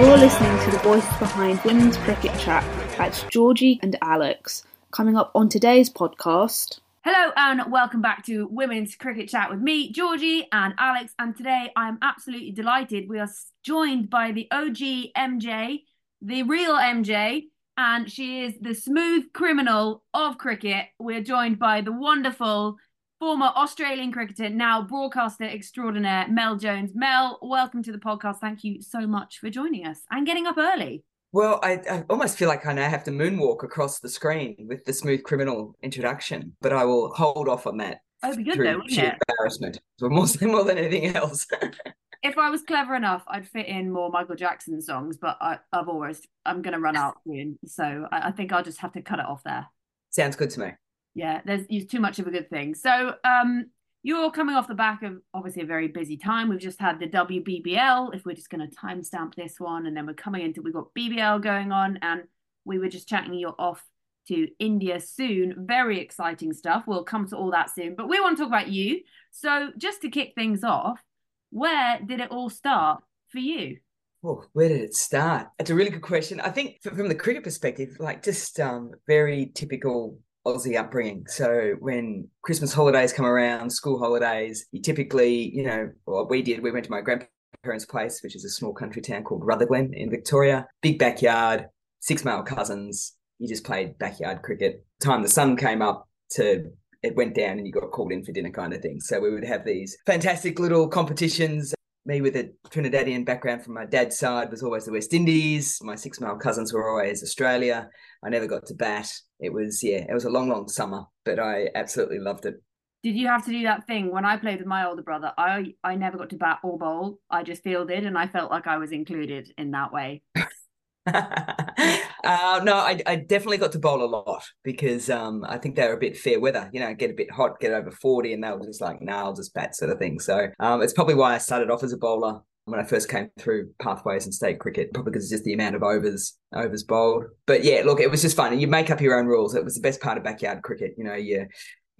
You're listening to the voices behind Women's Cricket Chat. That's Georgie and Alex. Coming up on today's podcast. Hello and welcome back to Women's Cricket Chat with me, Georgie and Alex. And today I am absolutely delighted. We are joined by the OG MJ, the real MJ, and she is the smooth criminal of cricket. We're joined by the wonderful former Australian cricketer, now broadcaster extraordinaire, Mel Jones. Mel, welcome to the podcast. Thank you so much for joining us and getting up early. Well, I, I almost feel like I now have to moonwalk across the screen with the smooth criminal introduction, but I will hold off on that Oh, be good through though, wouldn't sheer it? embarrassment. More, more than anything else. if I was clever enough, I'd fit in more Michael Jackson songs, but I, I've always I'm gonna run out soon, so I, I think I'll just have to cut it off there. Sounds good to me. Yeah, there's too much of a good thing. So, um, you're coming off the back of obviously a very busy time. We've just had the WBBL. If we're just going to timestamp this one, and then we're coming into we've got BBL going on, and we were just chatting. You're off to India soon. Very exciting stuff. We'll come to all that soon, but we want to talk about you. So, just to kick things off, where did it all start for you? Oh, where did it start? It's a really good question. I think from the cricket perspective, like just um, very typical Aussie upbringing. So when Christmas holidays come around, school holidays, you typically, you know, what we did, we went to my grandparents' place, which is a small country town called Rutherglen in Victoria. Big backyard, six male cousins. You just played backyard cricket. Time the sun came up to it went down and you got called in for dinner kind of thing. So we would have these fantastic little competitions. Me with a Trinidadian background from my dad's side was always the West Indies. My six male cousins were always Australia. I never got to bat. It was, yeah, it was a long, long summer, but I absolutely loved it. Did you have to do that thing when I played with my older brother? I I never got to bat or bowl. I just fielded, and I felt like I was included in that way. uh, no, I, I definitely got to bowl a lot because um, I think they were a bit fair weather. You know, get a bit hot, get over 40, and they were just like, nah, I'll just bat sort of thing. So um, it's probably why I started off as a bowler when I first came through pathways and state cricket, probably because it's just the amount of overs overs bowled. But yeah, look, it was just fun. And you make up your own rules. It was the best part of backyard cricket. You know, you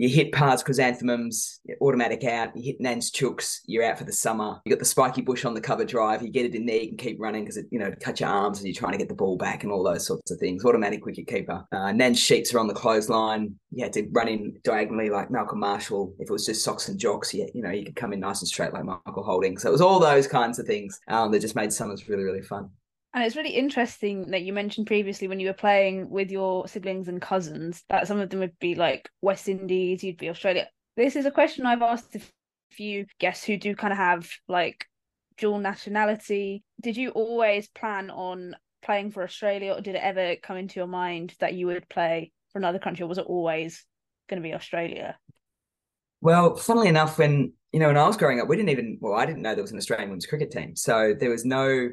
you hit Pars chrysanthemums, automatic out. You hit Nans chooks, you're out for the summer. You got the spiky bush on the cover drive. You get it in there, you can keep running because it, you know, cut your arms as you're trying to get the ball back and all those sorts of things. Automatic wicket keeper. Uh, Nance sheets are on the clothesline. You had to run in diagonally like Malcolm Marshall. If it was just socks and jocks, you, you know, you could come in nice and straight like Michael Holding. So it was all those kinds of things um, that just made summers really, really fun. And it's really interesting that you mentioned previously when you were playing with your siblings and cousins that some of them would be like West Indies, you'd be Australia. This is a question I've asked a few guests who do kind of have like dual nationality. Did you always plan on playing for Australia or did it ever come into your mind that you would play for another country, or was it always going to be Australia? Well, funnily enough, when you know when I was growing up, we didn't even well, I didn't know there was an Australian women's cricket team, so there was no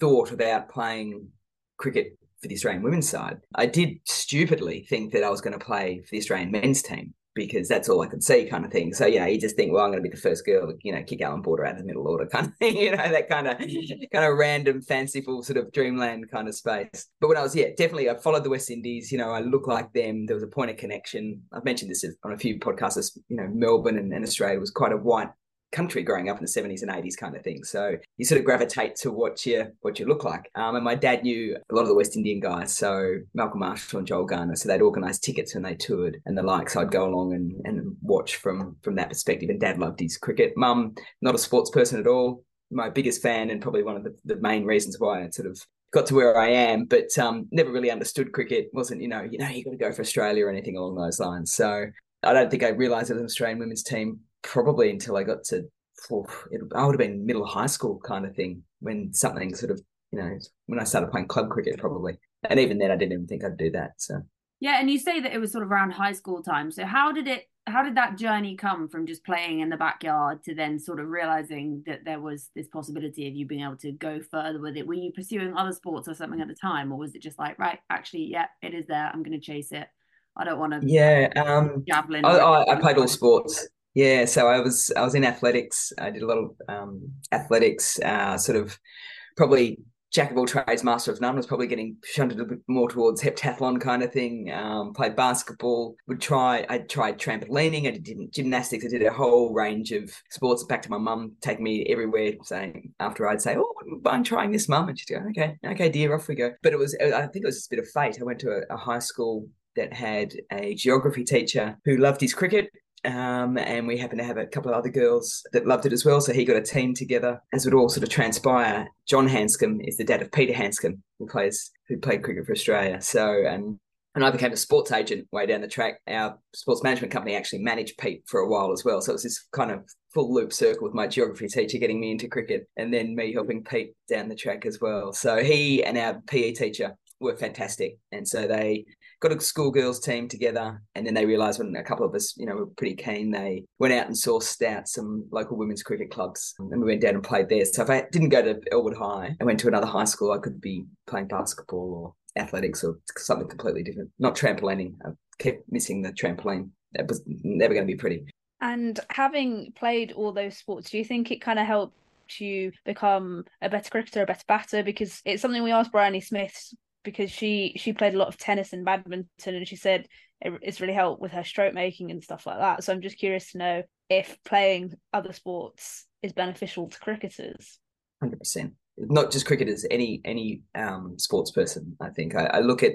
thought about playing cricket for the Australian women's side. I did stupidly think that I was going to play for the Australian men's team because that's all I could see, kind of thing. So you know, you just think, well, I'm going to be the first girl to you know kick Allan Border out of the middle order, kind of thing. You know, that kind of kind of random, fanciful sort of dreamland kind of space. But when I was yeah, definitely I followed the West Indies. You know, I look like them. There was a point of connection. I've mentioned this on a few podcasts. You know, Melbourne and, and Australia was quite a white country growing up in the 70s and 80s kind of thing. So you sort of gravitate to what you what you look like. Um, and my dad knew a lot of the West Indian guys, so Malcolm Marshall and Joel Garner. So they'd organise tickets when they toured and the like. So I'd go along and, and watch from from that perspective. And dad loved his cricket. Mum, not a sports person at all. My biggest fan and probably one of the, the main reasons why I sort of got to where I am, but um, never really understood cricket. wasn't you know you know you got to go for Australia or anything along those lines. So I don't think I realised it was an Australian women's team probably until I got to, oh, it, I would have been middle high school kind of thing when something sort of, you know, when I started playing club cricket probably. And even then I didn't even think I'd do that. So. Yeah, and you say that it was sort of around high school time. So how did it how did that journey come from just playing in the backyard to then sort of realizing that there was this possibility of you being able to go further with it? Were you pursuing other sports or something at the time, or was it just like, right, actually, yeah, it is there. I'm going to chase it. I don't want to. Yeah, um, javelin. I, I, I played all sports. Yeah, so I was I was in athletics. I did a lot of um, athletics, uh, sort of probably jack of all trades, master of none. Was probably getting shunted a bit more towards heptathlon kind of thing. Um, played basketball. Would try. I tried trampolining. I did gymnastics. I did a whole range of sports. Back to my mum, taking me everywhere. Saying after I'd say, "Oh, I'm trying this, mum," and she'd go, "Okay, okay, dear, off we go." But it was. I think it was just a bit of fate. I went to a, a high school that had a geography teacher who loved his cricket um, and we happened to have a couple of other girls that loved it as well. So he got a team together. As it all sort of transpire, John Handscomb is the dad of Peter Handscomb, who plays who played cricket for Australia. So and and I became a sports agent way down the track. Our sports management company actually managed Pete for a while as well. So it was this kind of full loop circle with my geography teacher getting me into cricket and then me helping Pete down the track as well. So he and our PE teacher were fantastic. And so they got a schoolgirls team together, and then they realised when a couple of us, you know, were pretty keen, they went out and sourced out some local women's cricket clubs, and we went down and played there. So if I didn't go to Elwood High, I went to another high school, I could be playing basketball or athletics or something completely different. Not trampolining. I kept missing the trampoline. That was never going to be pretty. And having played all those sports, do you think it kind of helped you become a better cricketer, a better batter? Because it's something we asked Bryony Smith because she she played a lot of tennis and badminton and she said it's really helped with her stroke making and stuff like that. So i'm just curious to know if playing other sports is beneficial to cricketers. 100% not just cricketers any any um sports person i think. I, I look at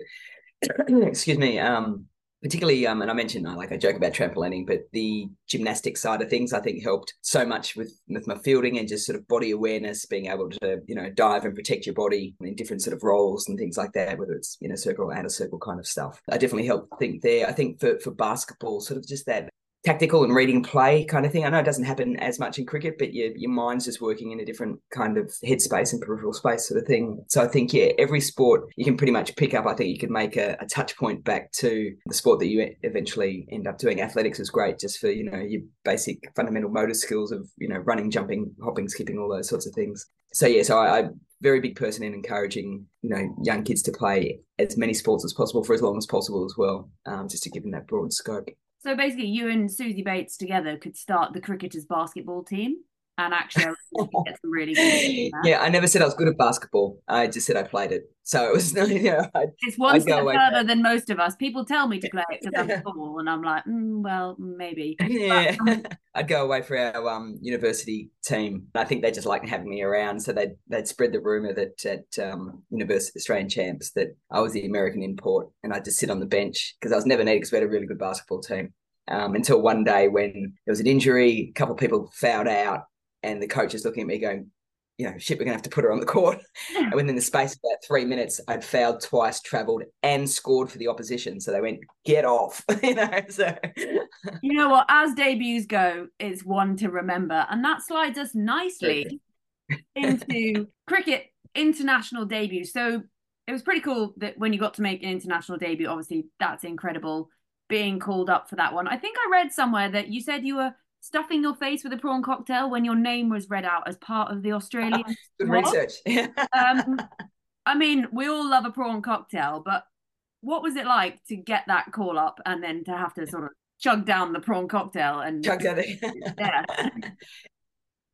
excuse me um particularly um, and I mentioned like I joke about trampolining, but the gymnastic side of things I think helped so much with with my fielding and just sort of body awareness, being able to you know dive and protect your body in different sort of roles and things like that, whether it's you know circle or outer circle kind of stuff. I definitely helped think there. I think for for basketball, sort of just that tactical and reading play kind of thing. I know it doesn't happen as much in cricket, but your your mind's just working in a different kind of headspace and peripheral space sort of thing. So I think yeah, every sport you can pretty much pick up. I think you could make a, a touch point back to the sport that you eventually end up doing. Athletics is great just for you know your basic fundamental motor skills of you know running, jumping, hopping, skipping, all those sorts of things. So yeah, so I, I very big person in encouraging you know young kids to play as many sports as possible for as long as possible as well, um, just to give them that broad scope. So basically, you and Suzie Bates together could start the cricketers basketball team and actually get some really good. yeah, I never said I was good at basketball. I just said I played it. So it was, you know, I'd, it's one I'd step further than most of us. People tell me to play it because I'm small, and I'm like, mm, well, maybe. Yeah, but, um, I'd go away for our um, university team. I think they just liked having me around, so they'd they'd spread the rumor that at um, University Australian Champs that I was the American import, and I'd just sit on the bench because I was never needed because we had a really good basketball team. Um, until one day when there was an injury, a couple of people fouled out, and the coach is looking at me going, you know, shit, we're gonna have to put her on the court. and within the space of about three minutes, I'd fouled twice, travelled, and scored for the opposition. So they went, get off, you know. So you know what? As debuts go, it's one to remember, and that slides us nicely into cricket international debuts. So it was pretty cool that when you got to make an international debut, obviously that's incredible being called up for that one. I think I read somewhere that you said you were stuffing your face with a prawn cocktail when your name was read out as part of the Australian. Good research. um, I mean, we all love a prawn cocktail, but what was it like to get that call up and then to have to sort of chug down the prawn cocktail and chug down yeah.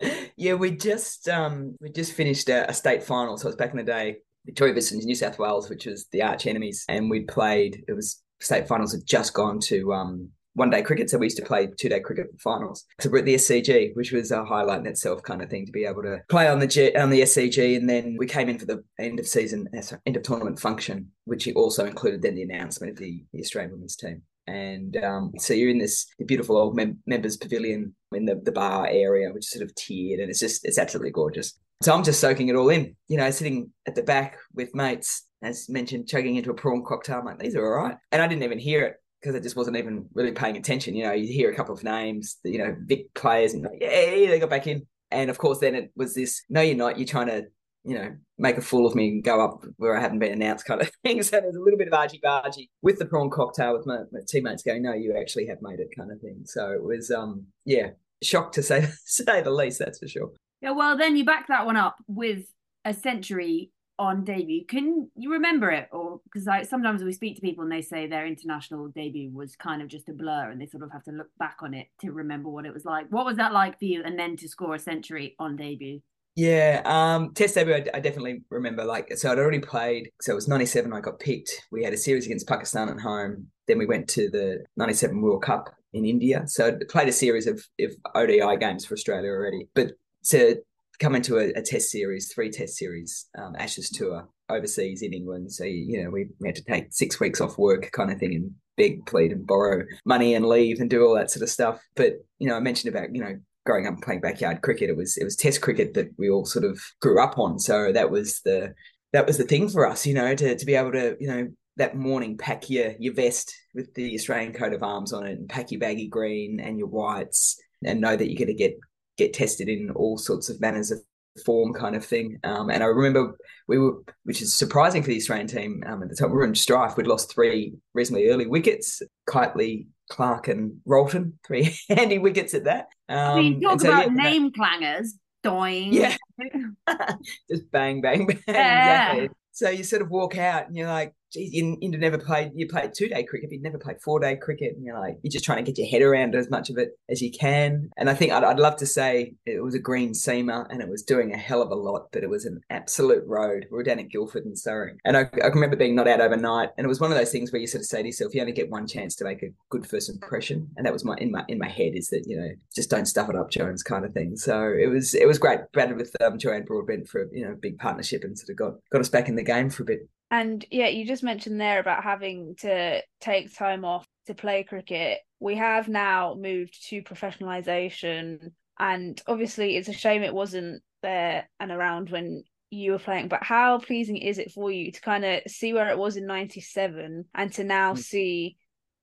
yeah, we just um we just finished a, a state final, so it was back in the day. Victoria versus New South Wales, which was the arch enemies, and we played. It was state finals had just gone to um one day cricket. So we used to play two day cricket finals. So we're at the SCG, which was a highlight in itself kind of thing to be able to play on the G, on the SCG. And then we came in for the end of season, uh, sorry, end of tournament function, which also included then the announcement of the, the Australian women's team. And um, so you're in this beautiful old mem- members pavilion in the, the bar area, which is sort of tiered, and it's just it's absolutely gorgeous. So I'm just soaking it all in, you know, sitting at the back with mates, as mentioned, chugging into a prawn cocktail. I'm like, these are all right. And I didn't even hear it because I just wasn't even really paying attention. You know, you hear a couple of names, you know, big players, and like, yeah, they got back in. And of course, then it was this, no, you're not. You're trying to, you know, make a fool of me and go up where I haven't been announced kind of thing. So there's a little bit of argy bargy with the prawn cocktail with my, my, teammates going, no, you actually have made it kind of thing. So it was, um, yeah, shocked to say, say the least, that's for sure. Yeah, well, then you back that one up with a century on debut. Can you remember it, or because I sometimes we speak to people and they say their international debut was kind of just a blur, and they sort of have to look back on it to remember what it was like. What was that like for you, and then to score a century on debut? Yeah, um, test debut. I, I, definitely remember. Like, so I'd already played. So it was '97. I got picked. We had a series against Pakistan at home. Then we went to the '97 World Cup in India. So I played a series of, of ODI games for Australia already. But to come into a, a test series, three test series, um, Ashes tour overseas in England. So, you know, we, we had to take six weeks off work kind of thing and beg, plead and borrow money and leave and do all that sort of stuff. But, you know, I mentioned about, you know, growing up playing backyard cricket, it was it was test cricket that we all sort of grew up on. So that was the that was the thing for us, you know, to to be able to, you know, that morning pack your your vest with the Australian coat of arms on it and pack your baggy green and your whites and know that you're going to get get tested in all sorts of manners of form kind of thing. Um, and I remember we were, which is surprising for the Australian team um, at the time, we were in strife. We'd lost three reasonably early wickets, Keightley, Clark, and Rolton, three handy wickets at that. Um, I mean, talk so, about yeah, name clangers, dying. Yeah. Just bang, bang, bang. Yeah. Exactly. So you sort of walk out and you're like, you, you never played, you played two day cricket, but you never played four day cricket. And you're like, you're just trying to get your head around as much of it as you can. And I think I'd, I'd love to say it was a green seamer and it was doing a hell of a lot, but it was an absolute road. We were down at Guildford and Surrey. And I, I remember being not out overnight. And it was one of those things where you sort of say to yourself, you only get one chance to make a good first impression. And that was my, in my, in my head is that, you know, just don't stuff it up, Jones kind of thing. So it was, it was great. Batted with um, Joanne Broadbent for, you know, a big partnership and sort of got, got us back in the game for a bit. And yeah, you just mentioned there about having to take time off to play cricket. We have now moved to professionalization. And obviously, it's a shame it wasn't there and around when you were playing. But how pleasing is it for you to kind of see where it was in 97 and to now mm. see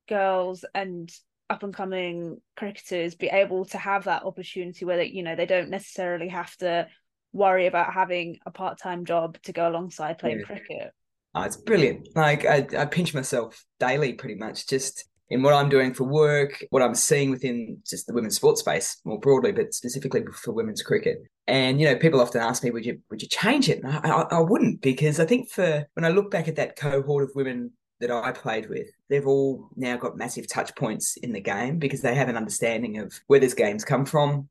girls and up and coming cricketers be able to have that opportunity where they, you know, they don't necessarily have to worry about having a part-time job to go alongside playing yeah. cricket Oh, it's brilliant. Like I, I pinch myself daily, pretty much, just in what I'm doing for work, what I'm seeing within just the women's sports space more broadly, but specifically for women's cricket. And you know, people often ask me, "Would you would you change it?" And I, I, I wouldn't, because I think for when I look back at that cohort of women that I played with, they've all now got massive touch points in the game because they have an understanding of where this game's come from,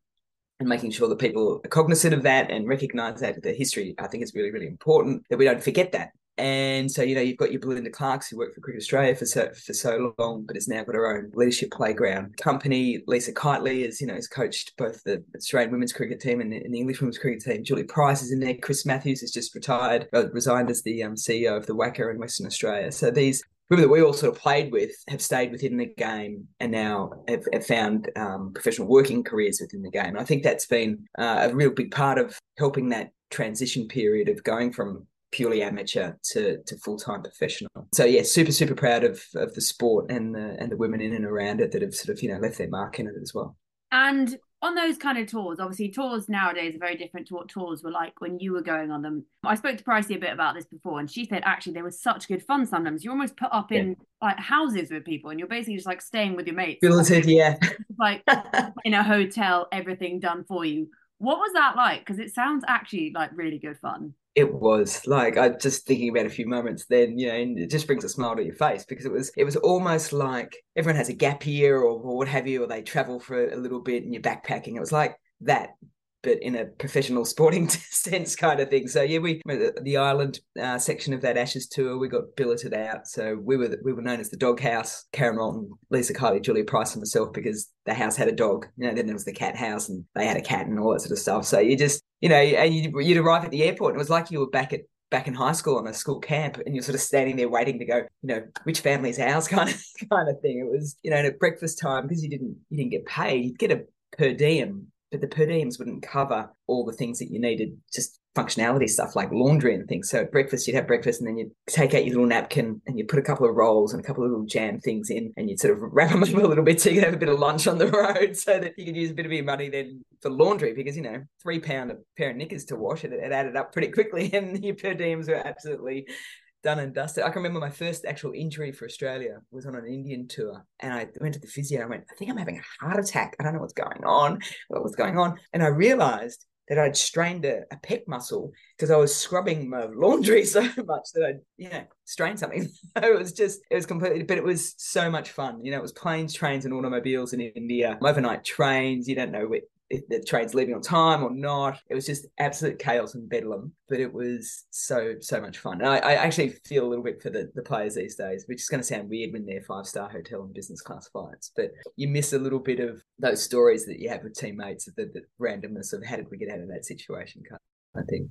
and making sure that people are cognizant of that and recognize that the history i think is really really important that we don't forget that and so, you know, you've got your Belinda Clarks who worked for Cricket Australia for so, for so long, but has now got her own leadership playground company. Lisa Keightley is, you know, has coached both the Australian women's cricket team and the, and the English women's cricket team. Julie Price is in there. Chris Matthews has just retired, uh, resigned as the um, CEO of the WACA in Western Australia. So these women that we all sort of played with have stayed within the game and now have, have found um, professional working careers within the game. And I think that's been uh, a real big part of helping that transition period of going from purely amateur to, to full time professional. So yeah, super super proud of of the sport and the and the women in and around it that have sort of you know left their mark in it as well. And on those kind of tours, obviously tours nowadays are very different to what tours were like when you were going on them. I spoke to Pricey a bit about this before, and she said actually they were such good fun sometimes. You're almost put up in yeah. like houses with people, and you're basically just like staying with your mates. Billeted, yeah. like in a hotel, everything done for you. What was that like? Because it sounds actually like really good fun it was like I just thinking about a few moments then, you know, and it just brings a smile to your face because it was it was almost like everyone has a gap year or, or what have you, or they travel for a little bit and you're backpacking. It was like that, but in a professional sporting sense kind of thing. So yeah, we the island uh, section of that Ashes tour, we got billeted out. So we were we were known as the Dog House. Karen Rolton, Lisa Keightley, Julia Price, and myself because the house had a dog. You know, then there was the cat house, and they had a cat and all that sort of stuff. So you just you know, and you'd, you'd arrive at the airport, and it was like you were back at back in high school on a school camp and you're sort of standing there waiting to go you know which family's ours kind of kind of thing. It was you know at breakfast time because you didn't you didn't get paid you'd get a per diem but the per diems wouldn't cover all the things that you needed, just functionality stuff like laundry and things. So at breakfast, you'd have breakfast and then you'd take out your little napkin and you'd put a couple of rolls and a couple of little jam things in and you'd sort of wrap them up a little bit so you could have a bit of lunch on the road so that you could use a bit of your money then for laundry because, you know, three pound a pair of knickers to wash it, it added up pretty quickly and your per diems were absolutely done and dusted. I can remember my first actual injury for Australia was on an Indian tour, and I went to the physio. I went, I think I'm having a heart attack. I don't know what's going on. What was going on? And I realised that I'd strained a, a pec muscle because I was scrubbing my laundry so much that I'd, you know, strained something. it was just, it was completely, but it was so much fun. You know, it was planes, trains, and automobiles in India, overnight trains. You don't know the train's leaving on time or not. It was just absolute chaos and bedlam, but it was so so much fun. And I, I actually feel a little bit for the, the players these days, which is going to sound weird when they're five star hotel and business class flights, but you miss a little bit of those stories that you have with teammates of the, the randomness of how did we get out of that situation kind of thing.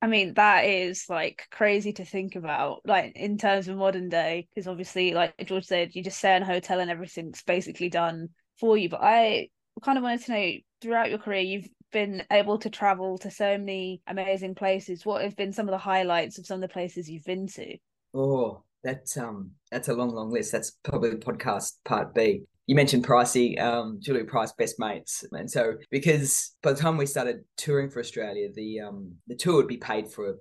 I mean, that is like crazy to think about, like in terms of modern day, because obviously, like George said, you just stay in a hotel and everything's basically done for you. But I kind of wanted to know throughout your career, you've been able to travel to so many amazing places. What have been some of the highlights of some of the places you've been to? Oh, that's um that's a long, long list. That's probably podcast part B. You mentioned Pricey, um, Julia Price, best mates, and so because by the time we started touring for Australia, the um the tour would be paid for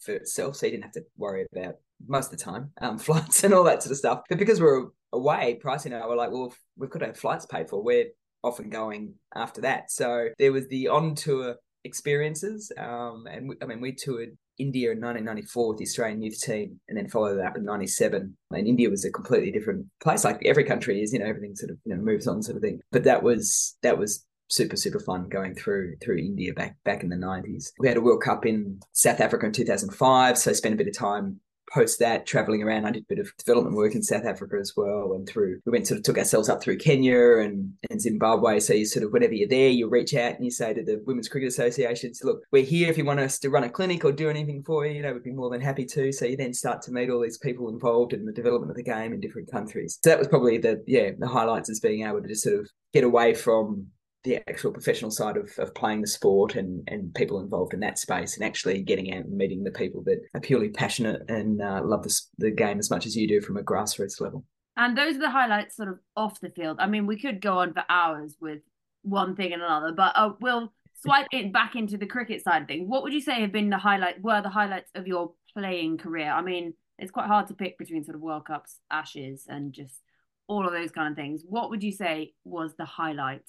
for itself, so you didn't have to worry about most of the time um flights and all that sort of stuff. But because we are away, Pricey and I were like, well, we've got our flights paid for. We're often going after that. So there was the on tour experiences. Um, and we, I mean, we toured India in 1994 with the Australian youth team and then followed that up in 97. And India was a completely different place. Like every country is, you know, everything sort of, you know, moves on sort of thing. But that was, that was super super fun going through through India back back in the 90s. We had a World Cup in South Africa in 2005, so spent a bit of time post that, traveling around, I did a bit of development work in South Africa as well. And through, we went sort of took ourselves up through Kenya and, and Zimbabwe. So you sort of, whenever you're there, you reach out and you say to the Women's Cricket Associations, look, we're here if you want us to run a clinic or do anything for you, you know, we'd be more than happy to. So you then start to meet all these people involved in the development of the game in different countries. So that was probably the, yeah, the highlights is being able to just sort of get away from the actual professional side of, of playing the sport and, and people involved in that space and actually getting out and meeting the people that are purely passionate and uh, love the, the game as much as you do from a grassroots level. And those are the highlights sort of off the field. I mean, we could go on for hours with one thing and another, but uh, we'll swipe it back into the cricket side thing. What would you say have been the highlight, were the highlights of your playing career? I mean, it's quite hard to pick between sort of World Cups, Ashes, and just all of those kind of things. What would you say was the highlight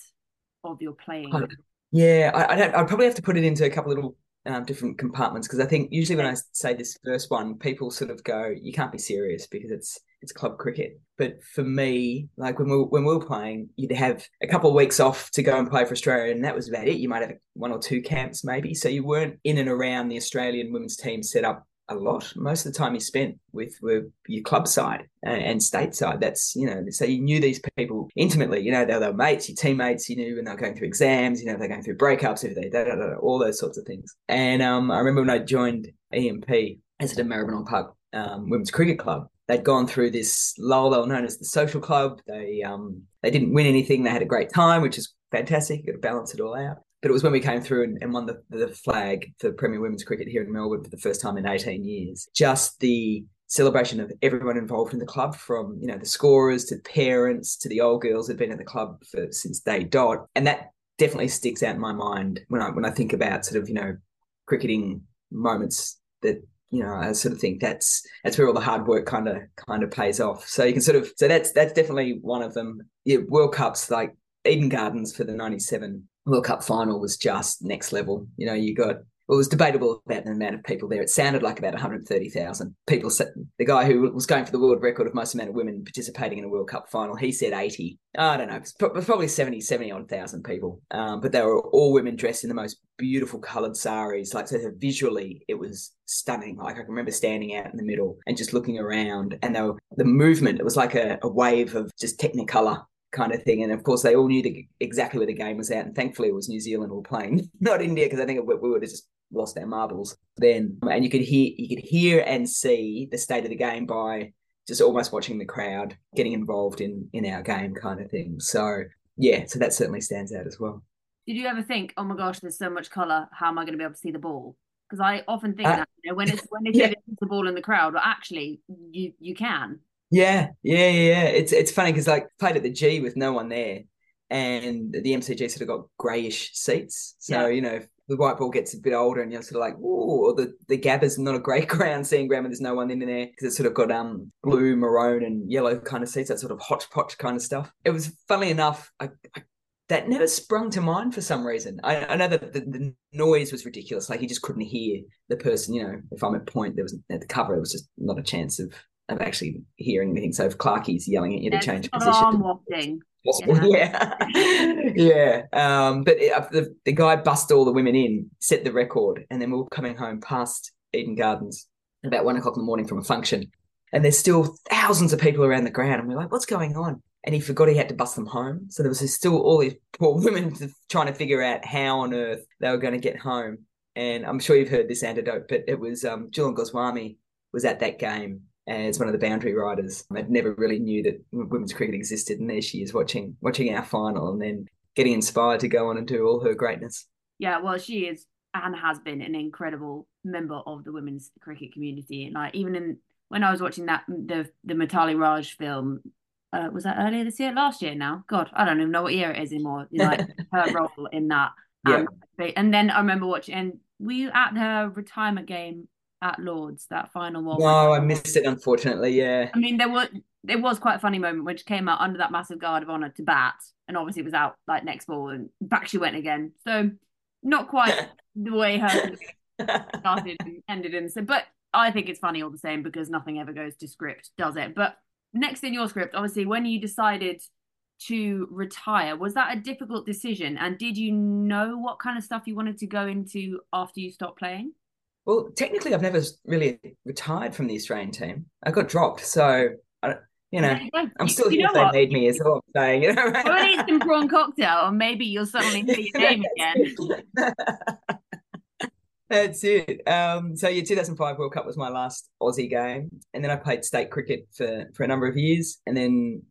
of your playing? Yeah, I, I don't. I'd probably have to put it into a couple of little um, different compartments because I think usually when I say this first one, people sort of go, "You can't be serious because it's it's club cricket." But for me, like when we when we were playing, you'd have a couple of weeks off to go and play for Australia, and that was about it. You might have one or two camps maybe, so you weren't in and around the Australian women's team set up a lot. Most of the time you spent with were your club side and, and stateside. That's you know, so you knew these people intimately. You know, they were mates, your teammates. You knew when they were going through exams. You know, they're going through breakups, if they da, da, da, all those sorts of things. And um, I remember when I joined EMP as at a Maribyrnong Park um, Women's Cricket Club. They'd gone through this lull. They were known as the social club. They um they didn't win anything. They had a great time, which is fantastic. You got to balance it all out but it was when we came through and, and won the, the flag for Premier Women's Cricket here in Melbourne for the first time in 18 years. Just the celebration of everyone involved in the club, from you know the scorers to parents to the old girls who've been in the club for since day dot, and that definitely sticks out in my mind when I when I think about sort of you know cricketing moments that you know I sort of think that's that's where all the hard work kind of kind of pays off. So you can sort of so that's that's definitely one of them. Yeah, World Cups like Eden Gardens for the '97 World Cup final was just next level. You know, you got it was debatable about the amount of people there. It sounded like about 130,000 people. The guy who was going for the world record of most amount of women participating in a World Cup final, he said 80. I don't know. Probably 70, 70 odd thousand people. Um, but they were all women dressed in the most beautiful coloured saris. Like, so visually, it was stunning. Like, I can remember standing out in the middle and just looking around. And they were, the movement, it was like a, a wave of just technicolor kind of thing. And of course, they all knew the, exactly where the game was at. And thankfully, it was New Zealand all playing, not India, because I think we would have just lost our marbles then. And you could hear you could hear and see the state of the game by just almost watching the crowd getting involved in in our game kind of thing. So yeah, so that certainly stands out as well. Did you ever think, oh my gosh, there's so much colour, how am I going to be able to see the ball? Because I often think uh, that you know, when it's when it's yeah. the ball in the crowd, but actually you you can. Yeah, yeah, yeah. It's it's funny because like played at the G with no one there, and the MCG sort of got greyish seats. So yeah. you know, the white ball gets a bit older and you're sort of like, oh, the, the Gabba's not a great ground, seeing ground when there's no one in there because it's sort of got um blue, maroon, and yellow kind of seats, that sort of hodgepodge kind of stuff. It was funny enough, I, I, that never sprung to mind for some reason. I, I know that the, the, noise was ridiculous, like you just couldn't hear the person. You know, if I'm at point, there was at the cover, it was just not a chance of of actually hearing anything. So if Clarkie's yelling at you to change position, possible. Yeah, yeah. Um, but it, uh, the the guy bust all the women in, set the record, and then we were coming home past Eden Gardens about one o'clock in the morning from a function, and there's still thousands of people around the ground, and we're like, "What's going on?" And he forgot he had to bust them home, so there was still all these poor women trying to figure out how on earth they were going to get home. And I'm sure you've heard this anecdote, but it was um, Jhulan Goswami was at that game as one of the boundary riders. I'd never really knew that women's cricket existed, and there she is watching watching our final, and then getting inspired to go on and do all her greatness. Yeah, well, she is and has been an incredible member of the women's cricket community. And like even in when I was watching that the the Mithali Raj film, uh, was that earlier this year? Last year now? God, I don't even know what year it is anymore. Like her role in that. Yeah. Um, and then I remember watching and were you at her retirement game at Lords, that final one. No, I missed it unfortunately. Yeah. I mean, there was it was quite a funny moment when she came out under that massive guard of honor to bat, and obviously was out like next ball, and back she went again. So not quite the way her started and ended in. So, but I think it's funny all the same because nothing ever goes to script, does it? But next in your script, obviously, when you decided to retire, was that a difficult decision? And did you know what kind of stuff you wanted to go into after you stopped playing? Well, technically, I've never really retired from the Australian team. I got dropped, so I, you know, I'm still you here if they need me. Is all I'm saying. You know, and eat some prawn cocktail, or maybe you'll suddenly see your name again. That's it. Um, so yeah, 2005 World Cup was my last Aussie game, and then I played state cricket for for a number of years, and then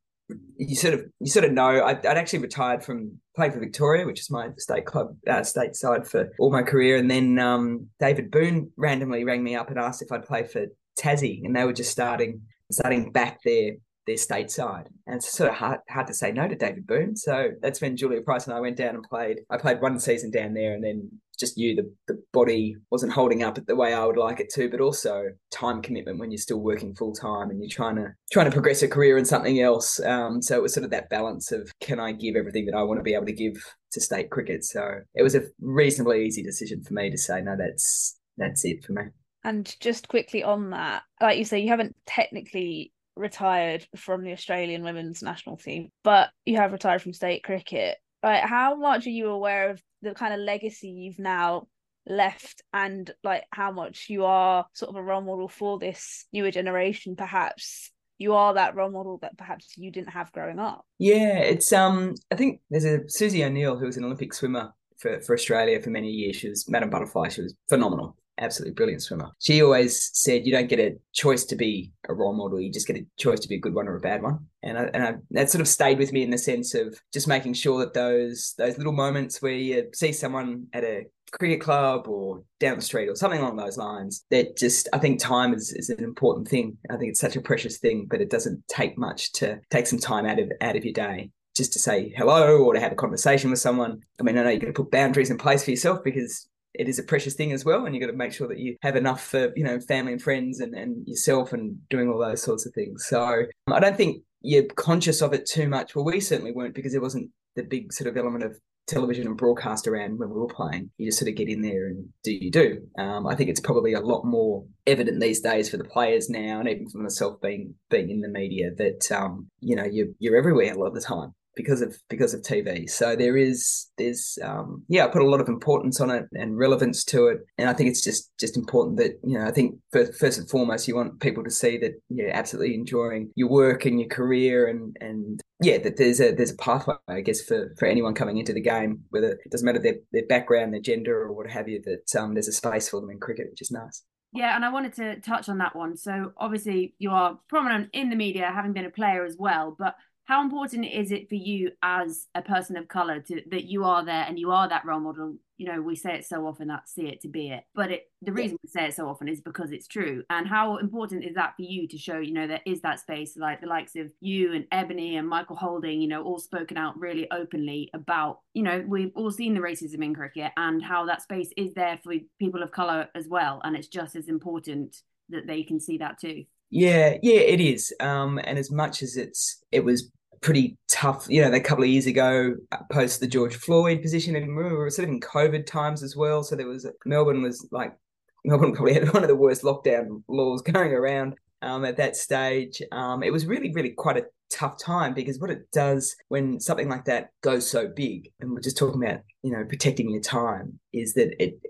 you sort of you sort of know I'd, I'd, actually retired from playing for Victoria, which is my state club, uh, state side for all my career, and then um, David Boon randomly rang me up and asked if I'd play for Tassie, and they were just starting starting back their their stateside. And it's sort of hard, hard to say no to David Boon. So that's when Julia Price and I went down and played. I played one season down there and then just knew the, the body wasn't holding up the way I would like it to, but also time commitment when you're still working full time and you're trying to trying to progress a career in something else. Um, so it was sort of that balance of can I give everything that I want to be able to give to state cricket? So it was a reasonably easy decision for me to say no, that's that's it for me. And just quickly on that, like you say, you haven't technically retired from the Australian women's national team, but you have retired from state cricket. Like, how much are you aware of the kind of legacy you've now left and like how much you are sort of a role model for this newer generation? Perhaps you are that role model that perhaps you didn't have growing up. Yeah it's um i think there's a susie o'neill who was an olympic swimmer for, for australia for many years she was madam butterfly she was phenomenal absolutely brilliant swimmer. She always said, "You don't get a choice to be a role model; you just get a choice to be a good one or a bad one." And I, and I, that sort of stayed with me in the sense of just making sure that those those little moments where you see someone at a cricket club or down the street or something along those lines that just i think time is, is an important thing i think it's such a precious thing but it doesn't take much to take some time out of out of your day just to say hello or to have a conversation with someone i mean i know you're going to put boundaries in place for yourself because it is a precious thing as well and you've got to make sure that you have enough for you know family and friends and, and yourself and doing all those sorts of things so i don't think you're conscious of it too much well we certainly weren't because it wasn't the big sort of element of television and broadcast around when we were playing. You just sort of get in there and do you do. Um, I think it's probably a lot more evident these days for the players now, and even for myself being being in the media that um, you know you're you're everywhere a lot of the time because of because of TV. So there is there's um, yeah, I put a lot of importance on it and relevance to it, and I think it's just just important that you know I think first, first and foremost you want people to see that you're absolutely enjoying your work and your career and and yeah that there's a there's a pathway I guess for for anyone coming into the game whether it doesn't matter their their background their gender or what have you that um, there's a space for them in cricket which is nice. Yeah, and I wanted to touch on that one. So obviously you are prominent in the media, having been a player as well, but how important is it for you as a person of color to that you are there and you are that role model? You know we say it so often that see it to be it. But it the reason we say it so often is because it's true. And how important is that for you to show you know there is that space like the likes of you and ebony and michael holding you know all spoken out really openly about you know we've all seen the racism in cricket and how that space is there for people of color as well. And it's just as important that they can see that too. Yeah, yeah, it is. Um, and as much as it's it was pretty tough, you know, a couple of years ago, uh, post the George Floyd position, and we were sort of in COVID times as well. So there was Melbourne was like Melbourne probably had one of the worst lockdown laws going around um, at that stage. Um, it was really, really quite a tough time because what it does when something like that goes so big, and we're just talking about, you know, protecting your time, is that it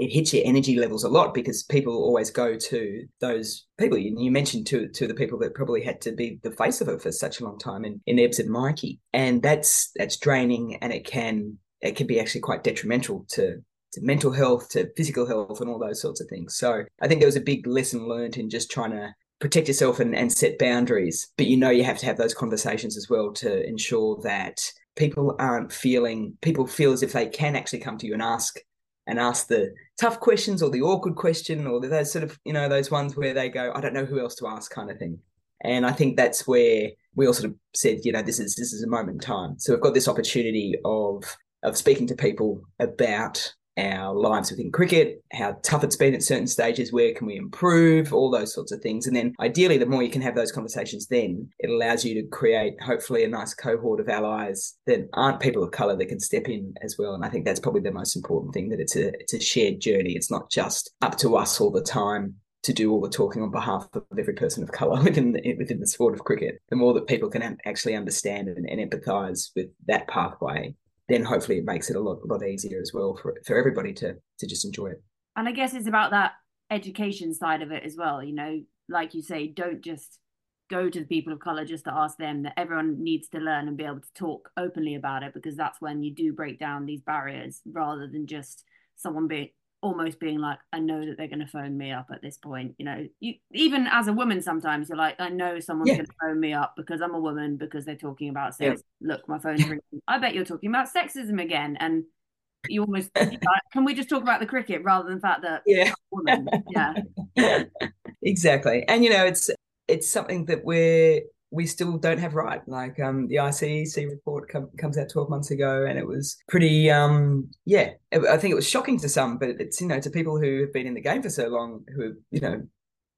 it hits your energy levels a lot because people always go to those people. You, mentioned to to the people that probably had to be the face of it for such a long time in, in Ebbs and Mikey, and that's that's draining, and it can it can be actually quite detrimental to to mental health, to physical health, and all those sorts of things. So I think there was a big lesson learned in just trying to protect yourself and, and set boundaries. But you know you have to have those conversations as well to ensure that people aren't feeling people feel as if they can actually come to you and ask and ask the tough questions or the awkward question or those sort of you know those ones where they go i don't know who else to ask kind of thing. And i think that's where we all sort of said you know this is this is a moment in time. So we've got this opportunity of of speaking to people about our lives within cricket, how tough it's been at certain stages, where can we improve, all those sorts of things. And then ideally, the more you can have those conversations, then it allows you to create hopefully a nice cohort of allies that aren't people of colour that can step in as well. And I think that's probably the most important thing that it's a it's a shared journey. It's not just up to us all the time to do all the talking on behalf of every person of colour within the, within the sport of cricket. The more that people can actually understand and, and empathise with that pathway, then hopefully it makes it a lot, a lot easier as well for for everybody to to just enjoy it. And I guess it's about that education side of it as well. You know, like you say, don't just go to the people of color just to ask them that everyone needs to learn and be able to talk openly about it because that's when you do break down these barriers rather than just someone being almost being like, I know that they're going to phone me up at this point. You know, you even as a woman, sometimes you're like, I know someone's yeah. going to phone me up because I'm a woman because they're talking about sex. Yeah. Look, my phone's ringing. I bet you're talking about sexism again, and you almost like, can we just talk about the cricket rather than the fact that yeah, woman? yeah, exactly. And you know, it's it's something that we're we still don't have right. Like um, the ICEC report com- comes out 12 months ago, and it was pretty, um, yeah, I think it was shocking to some, but it's, you know, to people who have been in the game for so long, who, you know,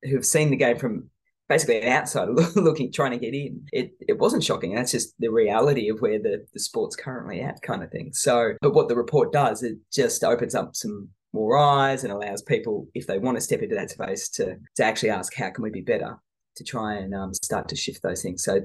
who have seen the game from basically an outsider looking, trying to get in, it, it wasn't shocking. That's just the reality of where the, the sport's currently at, kind of thing. So, but what the report does, it just opens up some more eyes and allows people, if they want to step into that space, to to actually ask, how can we be better? To try and um, start to shift those things. So,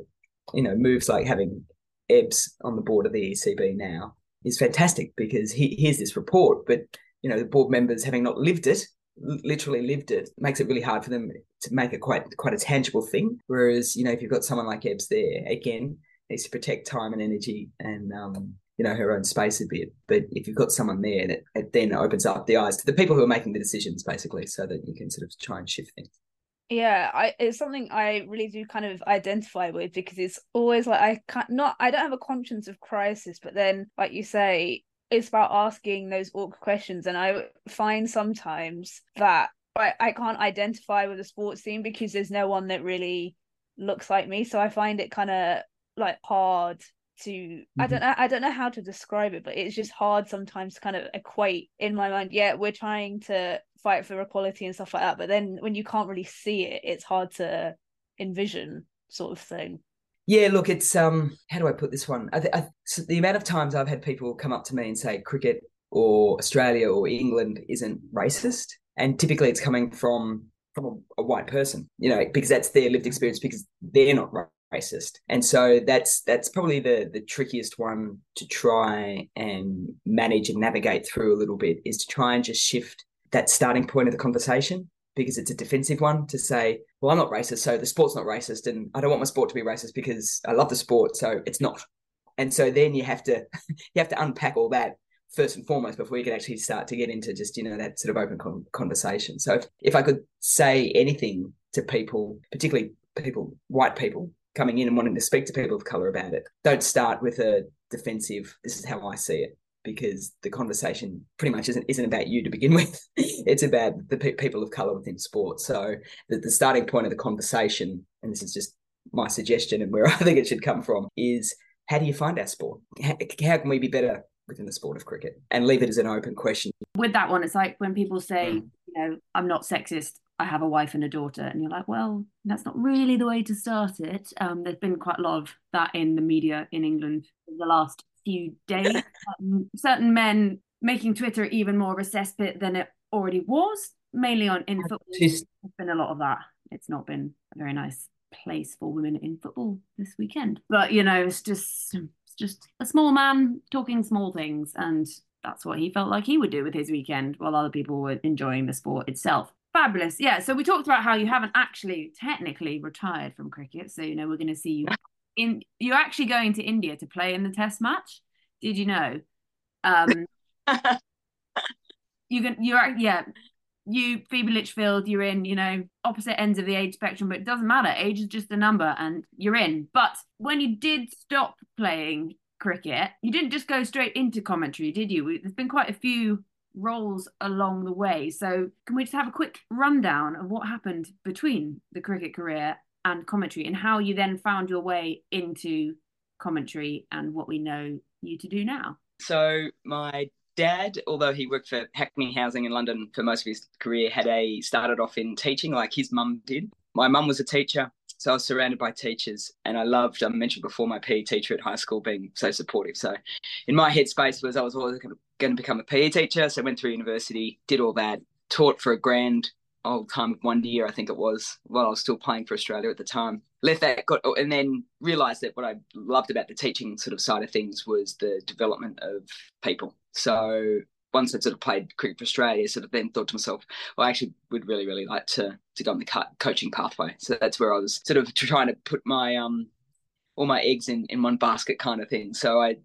you know, moves like having Ebbs on the board of the ECB now is fantastic because he here's this report, but you know, the board members having not lived it, literally lived it, makes it really hard for them to make it quite quite a tangible thing. Whereas, you know, if you've got someone like Ebbs there, again, needs to protect time and energy and um, you know her own space a bit. But if you've got someone there, that it then opens up the eyes to the people who are making the decisions, basically, so that you can sort of try and shift things. Yeah, I it's something I really do kind of identify with because it's always like I can't not I don't have a conscience of crisis, but then like you say, it's about asking those awkward questions, and I find sometimes that I, I can't identify with the sports team because there's no one that really looks like me, so I find it kind of like hard to mm-hmm. I don't know I don't know how to describe it, but it's just hard sometimes to kind of equate in my mind. Yeah, we're trying to fight for equality and stuff like that, but then when you can't really see it, it's hard to envision sort of thing. Yeah, look, it's um, how do I put this one? I, th- I so the amount of times I've had people come up to me and say cricket or Australia or England isn't racist, and typically it's coming from from a, a white person, you know, because that's their lived experience, because they're not racist and so that's that's probably the the trickiest one to try and manage and navigate through a little bit is to try and just shift that starting point of the conversation because it's a defensive one to say well i'm not racist so the sport's not racist and i don't want my sport to be racist because i love the sport so it's not and so then you have to you have to unpack all that first and foremost before you can actually start to get into just you know that sort of open con- conversation so if, if i could say anything to people particularly people white people coming in and wanting to speak to people of color about it. Don't start with a defensive, this is how I see it, because the conversation pretty much isn't, isn't about you to begin with. it's about the pe- people of color within sport. So the, the starting point of the conversation, and this is just my suggestion and where I think it should come from, is how do you find our sport? How, how can we be better within the sport of cricket and leave it as an open question. With that one, it's like when people say, mm. you know, I'm not sexist, I have a wife and a daughter, and you're like, well, that's not really the way to start it. Um, there's been quite a lot of that in the media in England in the last few days. um, certain men making Twitter even more of a cesspit than it already was, mainly on in football. There's been a lot of that. It's not been a very nice place for women in football this weekend. But you know, it's just it's just a small man talking small things, and that's what he felt like he would do with his weekend, while other people were enjoying the sport itself. Fabulous. Yeah. So we talked about how you haven't actually technically retired from cricket. So, you know, we're going to see you in, you're actually going to India to play in the test match. Did you know? Um, you can, you're, yeah, you, Phoebe Litchfield, you're in, you know, opposite ends of the age spectrum, but it doesn't matter. Age is just a number and you're in. But when you did stop playing cricket, you didn't just go straight into commentary, did you? There's been quite a few roles along the way. So, can we just have a quick rundown of what happened between the cricket career and commentary and how you then found your way into commentary and what we know you to do now? So, my dad, although he worked for Hackney Housing in London for most of his career, had a started off in teaching like his mum did. My mum was a teacher, so I was surrounded by teachers, and I loved. I mentioned before my PE teacher at high school being so supportive. So, in my headspace was I was always going to become a PE teacher. So I went through university, did all that, taught for a grand old time of one year, I think it was, while I was still playing for Australia at the time. Left that, got, and then realised that what I loved about the teaching sort of side of things was the development of people. So once I'd sort of played cricket for Australia, sort of then thought to myself, well, I actually would really, really like to to go on the coaching pathway. So that's where I was sort of trying to put my um all my eggs in in one basket kind of thing. So I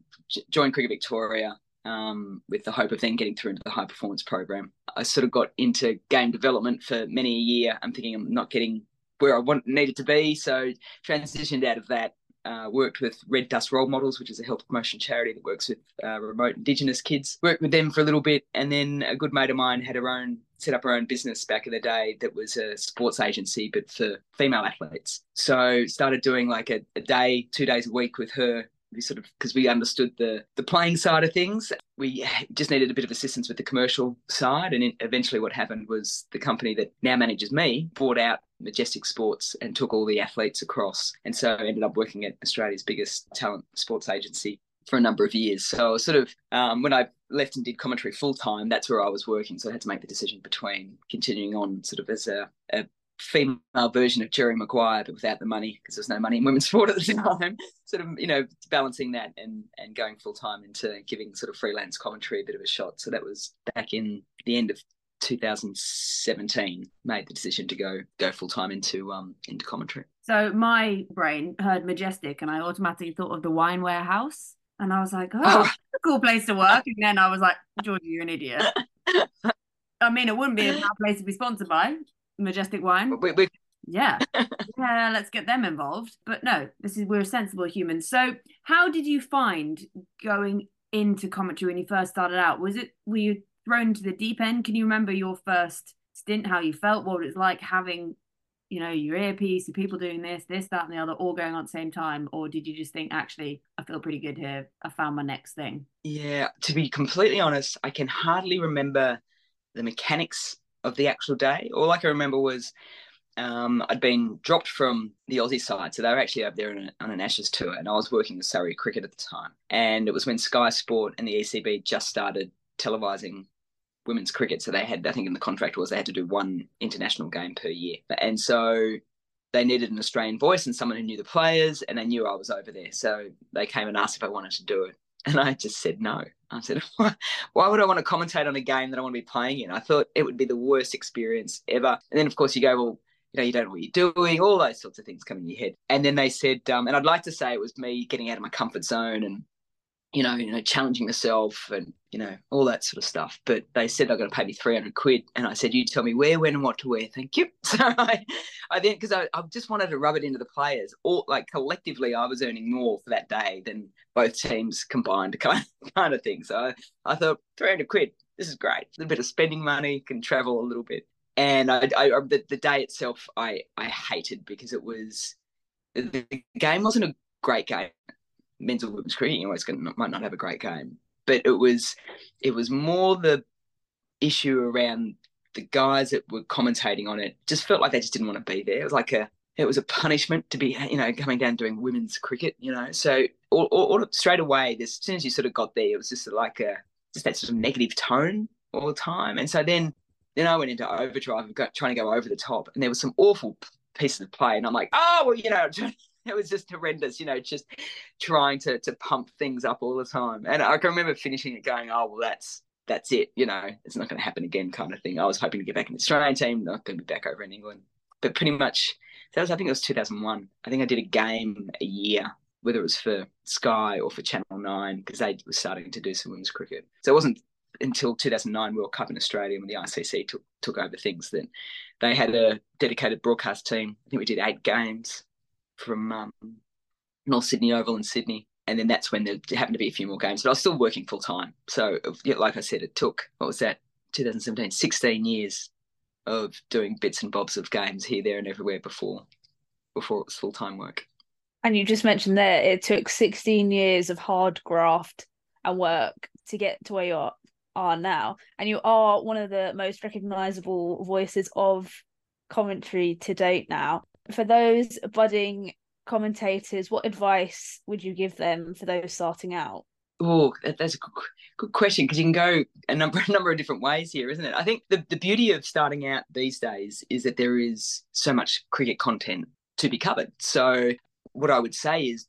joined Cricket Victoria um, with the hope of then getting through into the high performance program. I sort of got into game development for many a year. I'm thinking I'm not getting where I want needed to be, so transitioned out of that. Uh, worked with Red Dust Role Models, which is a health promotion charity that works with uh, remote Indigenous kids. Worked with them for a little bit, and then a good mate of mine had her own set up her own business back in the day that was a sports agency, but for female athletes. So started doing like a, a day, two days a week with her we sort of because we understood the the playing side of things we just needed a bit of assistance with the commercial side. And eventually what happened was the company that now manages me bought out majestic sports and took all the athletes across. And so I ended up working at australia's biggest talent sports agency for a number of years. So sort of um, when i left and did commentary full time that's where i was working. So i had to make the decision between continuing on sort of as a, a female version of Jerry Maguire, but without the money because there's no money in women's sport at the time. sort of, you know, balancing that and and going full time into giving sort of freelance commentary a bit of a shot. So that was back in the end of 2017 made the decision to go go full time into um into commentary. So my brain heard majestic, and I automatically thought of the wine warehouse, and I was like, oh, a cool place to work. And then I was like, Georgie, you're an idiot. I mean, it wouldn't be a bad place to be sponsored by Majestic Wine. We, we... Yeah, yeah, let's get them involved. But no, this is we're sensible humans. So, how did you find going into commentary when you first started out? Was it were you thrown into the deep end? Can you remember your first stint? How you felt? What it was like having, you know, your earpiece, your people doing this, this, that, and the other, all going on at the same time, or did you just think, actually, I feel pretty good here. I found my next thing. Yeah, to be completely honest, I can hardly remember the mechanics of the actual day. All I can remember was um, I'd been dropped from the Aussie side, so they were actually up there a, on an Ashes tour, and I was working with Surrey Cricket at the time. And it was when Sky Sport and the ECB just started televising women's cricket, so they had, I think, in the contract was they had to do one international game per year, and so they needed an Australian voice and someone who knew the players, and they knew I was over there, so they came and asked if I wanted to do it, and I just said no. I said, why would I want to commentate on a game that I want to be playing in? I thought it would be the worst experience ever. And then, of course, you go, well, you know, you don't know what you're doing, all those sorts of things come in your head. And then they said, um, and I'd like to say it was me getting out of my comfort zone and, you know, you know, challenging myself and, you know, all that sort of stuff. But they said they're going to pay me 300 quid. And I said, you tell me where, when, and what to wear. Thank you. So I, I then, because I, I just wanted to rub it into the players. All like collectively, I was earning more for that day than both teams combined, kind of, kind of thing. So I, I thought, 300 quid, this is great. A little bit of spending money, can travel a little bit and I, I the, the day itself I I hated because it was the game wasn't a great game. Men's women's cricket, you always gonna, might not have a great game, but it was it was more the issue around the guys that were commentating on it. Just felt like they just didn't want to be there. It was like a it was a punishment to be you know coming down doing women's cricket. You know, so all, all, all straight away, as soon as you sort of got there, it was just like a just that sort of negative tone all the time. And so then then I went into overdrive got trying to go over the top, and there was some awful pieces of play, and I'm like, oh well, you know, it was just horrendous, you know, just trying to to pump things up all the time. And I can remember finishing it going, oh well, that's that's it, you know, it's not going to happen again, kind of thing. I was hoping to get back in the Australian team, not going to be back over in England, but pretty much that was I think it was 2001. I think I did a game a year whether it was for Sky or for Channel 9, because they were starting to do some women's cricket. So it wasn't until 2009 World Cup in Australia when the ICC took took over things. Then they had a dedicated broadcast team. I think we did eight games from um, North Sydney Oval in Sydney, and then that's when there happened to be a few more games. But I was still working full time. So like I said, it took what was that 2017, 16 years of doing bits and bobs of games here, there, and everywhere before before it was full time work. And you just mentioned there it took 16 years of hard graft and work to get to where you are are now. And you are one of the most recognizable voices of commentary to date now. For those budding commentators, what advice would you give them for those starting out? Oh, that's a good, question because you can go a number a number of different ways here, isn't it? I think the, the beauty of starting out these days is that there is so much cricket content to be covered. So what I would say is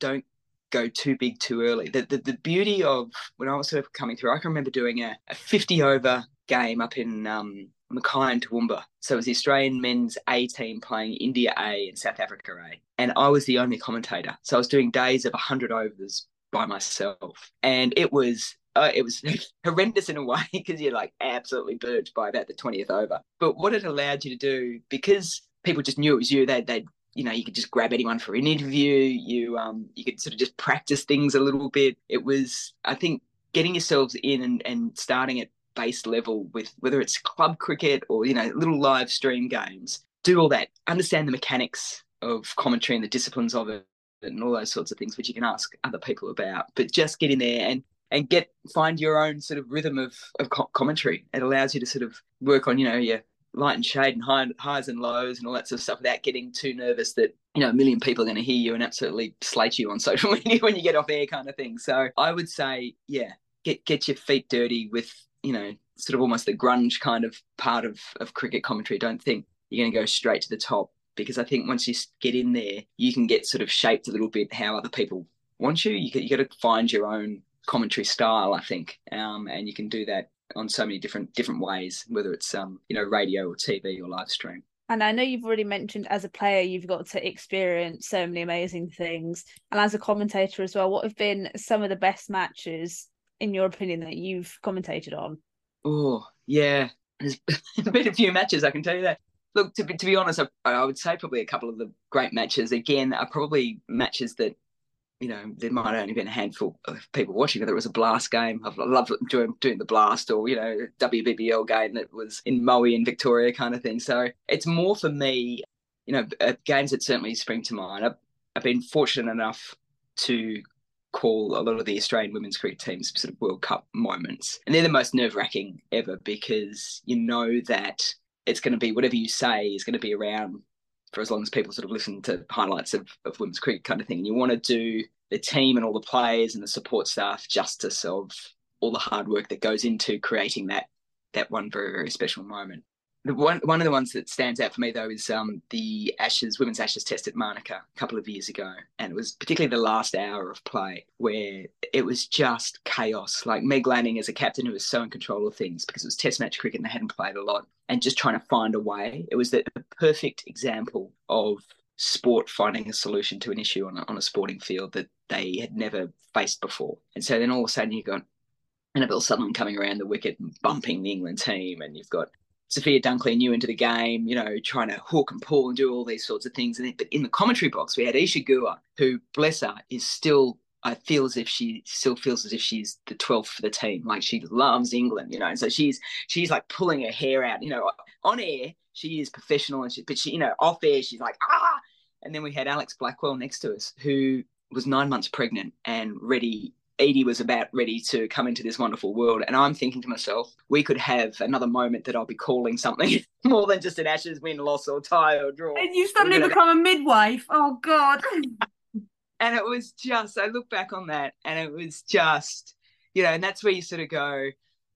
don't go too big too early. The, the, the beauty of when I was sort of coming through, I can remember doing a, a 50 over game up in um, Mackay and Toowoomba. So it was the Australian men's A team playing India A and South Africa A. And I was the only commentator. So I was doing days of 100 overs by myself. And it was uh, it was horrendous in a way because you're like absolutely burnt by about the 20th over. But what it allowed you to do, because people just knew it was you, they, they'd you know you could just grab anyone for an interview you um you could sort of just practice things a little bit it was i think getting yourselves in and, and starting at base level with whether it's club cricket or you know little live stream games do all that understand the mechanics of commentary and the disciplines of it and all those sorts of things which you can ask other people about but just get in there and and get find your own sort of rhythm of, of commentary. It allows you to sort of work on you know your light and shade and high, highs and lows and all that sort of stuff without getting too nervous that you know a million people are going to hear you and absolutely slate you on social media when you get off air kind of thing. So i would say yeah get get your feet dirty with you know sort of almost the grunge kind of part of of cricket commentary don't think you're going to go straight to the top because i think once you get in there you can get sort of shaped a little bit how other people want you you, you got to find your own commentary style, I think, um, and you can do that on so many different different ways, whether it's um you know radio or TV or live stream. And I know you've already mentioned as a player, you've got to experience so many amazing things. And as a commentator as well, what have been some of the best matches, in your opinion, that you've commentated on? Oh, yeah. There's been a few matches, I can tell you that. Look, to be, to be honest, I, I would say probably a couple of the great matches, again, are probably matches that you know, there might only been a handful of people watching. Whether it was a blast game, I've loved doing, doing the blast, or you know, WBBL game that was in Moe in Victoria, kind of thing. So it's more for me, you know, uh, games that certainly spring to mind. I've, I've been fortunate enough to call a lot of the Australian women's cricket teams sort of World Cup moments, and they're the most nerve wracking ever because you know that it's going to be whatever you say is going to be around for as long as people sort of listen to highlights of, of women's cricket kind of thing. And you want to do the team and all the players and the support staff justice of all the hard work that goes into creating that that one very very special moment. One one of the ones that stands out for me though is um, the Ashes women's Ashes test at Manuka a couple of years ago, and it was particularly the last hour of play where it was just chaos. Like Meg Lanning as a captain who was so in control of things because it was Test match cricket and they hadn't played a lot, and just trying to find a way. It was the, the perfect example of sport finding a solution to an issue on a, on a sporting field that they had never faced before. And so then all of a sudden you've got Annabel Sutherland coming around the wicket and bumping the England team, and you've got Sophia Dunkley new into the game, you know, trying to hook and pull and do all these sorts of things. And but in the commentary box, we had Isa Guha, who, bless her, is still. I feel as if she still feels as if she's the 12th for the team. Like she loves England, you know. And so she's she's like pulling her hair out, you know. On air, she is professional, and she, but she, you know, off air, she's like ah. And then we had Alex Blackwell next to us, who was nine months pregnant and ready Edie was about ready to come into this wonderful world. And I'm thinking to myself, we could have another moment that I'll be calling something more than just an Ashes win, loss, or tie or draw. And you suddenly become a midwife. Oh, God. and it was just, I look back on that and it was just, you know, and that's where you sort of go,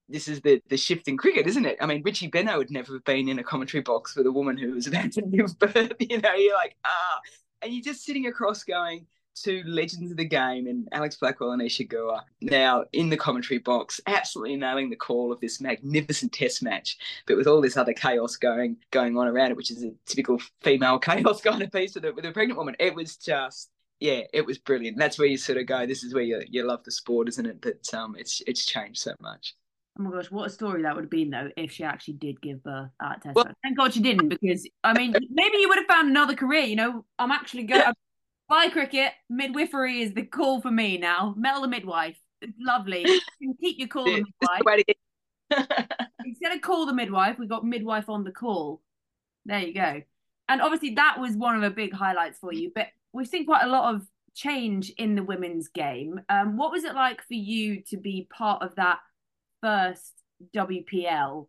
this is the the shift in cricket, isn't it? I mean, Richie Benaud would never have been in a commentary box with a woman who was about to give birth. You know, you're like, ah, and you're just sitting across going, two legends of the game and Alex Blackwell and Isa Guha now in the commentary box, absolutely nailing the call of this magnificent test match, but with all this other chaos going going on around it, which is a typical female chaos kind of piece with a, with a pregnant woman. It was just yeah, it was brilliant. That's where you sort of go, this is where you, you love the sport, isn't it? That um it's it's changed so much. Oh my gosh, what a story that would have been though if she actually did give birth at Test. Well, Thank God she didn't, because I mean, maybe you would have found another career. You know, I'm actually going. Bye, cricket. Midwifery is the call for me now. Mel the midwife. It's lovely. You can keep your call the midwife. Instead of call the midwife, we got midwife on the call. There you go. And obviously, that was one of the big highlights for you. But we've seen quite a lot of change in the women's game. Um, what was it like for you to be part of that first WPL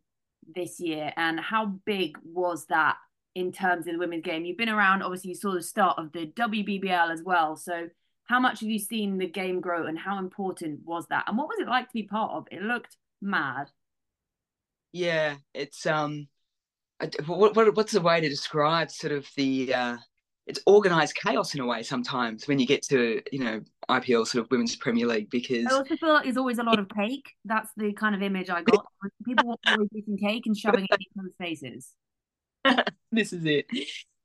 this year? And how big was that in terms of the women's game? You've been around, obviously, you saw the start of the WBBL as well. So, how much have you seen the game grow and how important was that? And what was it like to be part of? It looked mad. Yeah, it's um, what, what what's the way to describe sort of the uh, it's organized chaos in a way sometimes when you get to you know IPL sort of women's Premier League because I also feel like there's always a lot of cake. That's the kind of image I got. People always eating cake and shoving it in other's faces. this is it.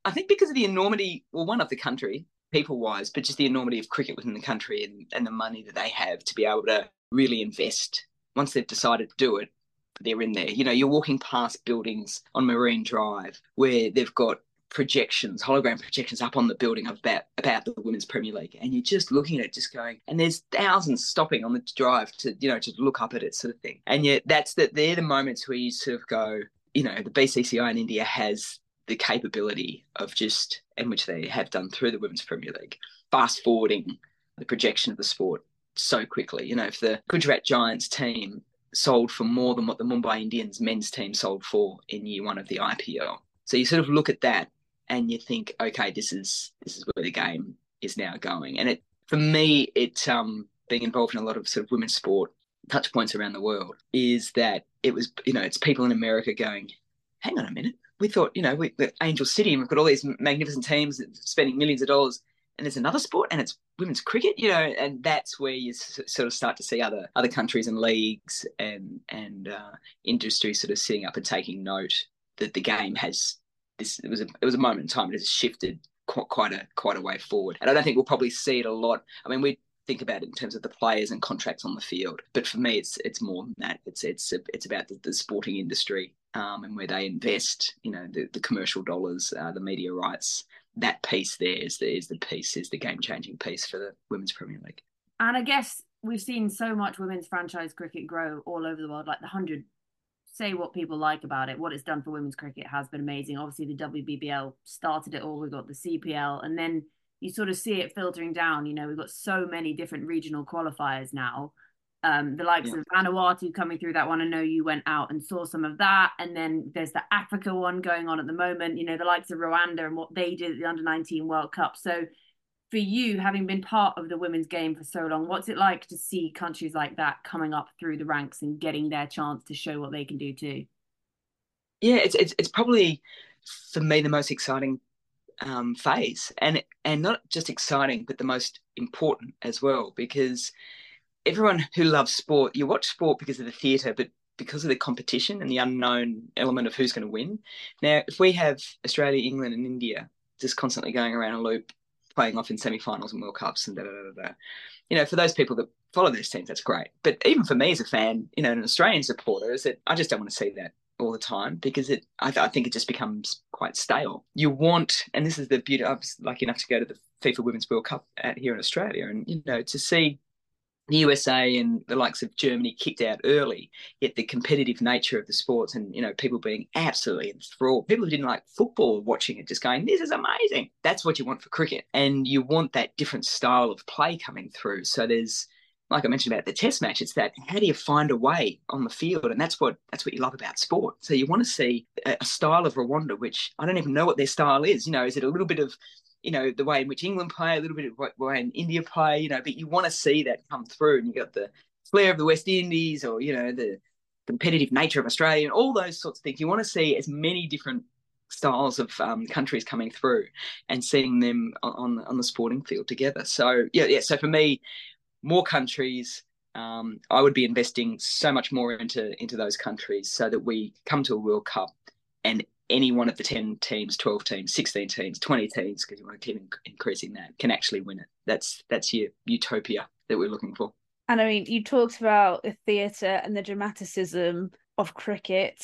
I think because of the enormity, well, one of the country, people wise, but just the enormity of cricket within the country and, and the money that they have to be able to really invest. Once they've decided to do it, they're in there. You know, you're walking past buildings on Marine Drive where they've got projections, hologram projections up on the building about about the Women's Premier League, and you're just looking at it, just going, and there's thousands stopping on the drive to you know to look up at it, sort of thing. And yet, that's that they're the moments where you sort of go, you know, the BCCI in India has the capability of just, and which they have done through the Women's Premier League, fast forwarding the projection of the sport so quickly. You know, if the Gujarat Giants team sold for more than what the Mumbai Indians men's team sold for in year one of the IPL. So you sort of look at that and you think, okay, this is this is where the game is now going. And it for me, it um being involved in a lot of sort of women's sport touch points around the world is that it was, you know, it's people in America going, hang on a minute. We thought, you know, we, Angel City and we've got all these magnificent teams spending millions of dollars. and there's another sport and it's women's cricket you know and that's where you s- sort of start to see other other countries and leagues and and uh, industry sort of sitting up and taking note that the game has this it was a it was a moment in time it has shifted quite, quite a quite a way forward and i don't think we'll probably see it a lot i mean we think about it in terms of the players and contracts on the field but for me it's it's more than that it's it's it's about the, the sporting industry um, and where they invest you know the, the commercial dollars uh, the media rights that piece there is the, is the piece is the game changing piece for the women's Premier League. And I guess we've seen so much women's franchise cricket grow all over the world. Like the hundred, say what people like about it. What it's done for women's cricket has been amazing. Obviously, the WBBL started it all. We've got the CPL, and then you sort of see it filtering down. You know, we've got so many different regional qualifiers now. Um, the likes Yeah. of Vanuatu coming through that one. I know you went out and saw some of that. And then there's the Africa one going on at the moment, you know, the likes of Rwanda and what they did at the under 19 World Cup. So for you, having been part of the women's game for so long, what's it like to see countries like that coming up through the ranks and getting their chance to show what they can do too? Yeah, it's it's it's probably for me the most exciting um, phase, and and not just exciting, but the most important as well, because everyone who loves sport, you watch sport because of the theatre, but because of the competition and the unknown element of who's going to win. Now, if we have Australia, England, and India just constantly going around a loop, playing off in semi-finals and World Cups and da da da da, you know, for those people that follow those teams, that's great. But even for me as a fan, you know, an Australian supporter, is that I just don't want to see that all the time because it I, I think it just becomes quite stale. You want, and this is the beauty. I was lucky enough to go to the FIFA Women's World Cup at, here in Australia, and you know, to see the USA and the likes of Germany kicked out early, yet the competitive nature of the sports and you know people being absolutely enthralled. People who didn't like football watching it, just going, "This is amazing." That's what you want for cricket, and you want that different style of play coming through. So there's, like I mentioned about the Test match, it's that how do you find a way on the field, and that's what that's what you love about sport. So you want to see a, a style of Rwanda, which I don't even know what their style is. You know, is it a little bit of you know, the way in which England play, a little bit of the way in India play, you know, but you want to see that come through. And you got the flair of the West Indies or, you know, the competitive nature of Australia and all those sorts of things. You want to see as many different styles of um, countries coming through and seeing them on, on the sporting field together. So, yeah, yeah. So for me, more countries, um, I would be investing so much more into into those countries so that we come to a World Cup and any one of the 10 teams 12 teams 16 teams 20 teams because you want to keep in- increasing that can actually win it that's that's your utopia that we're looking for And I mean, you talked about the theatre and the dramaticism of cricket.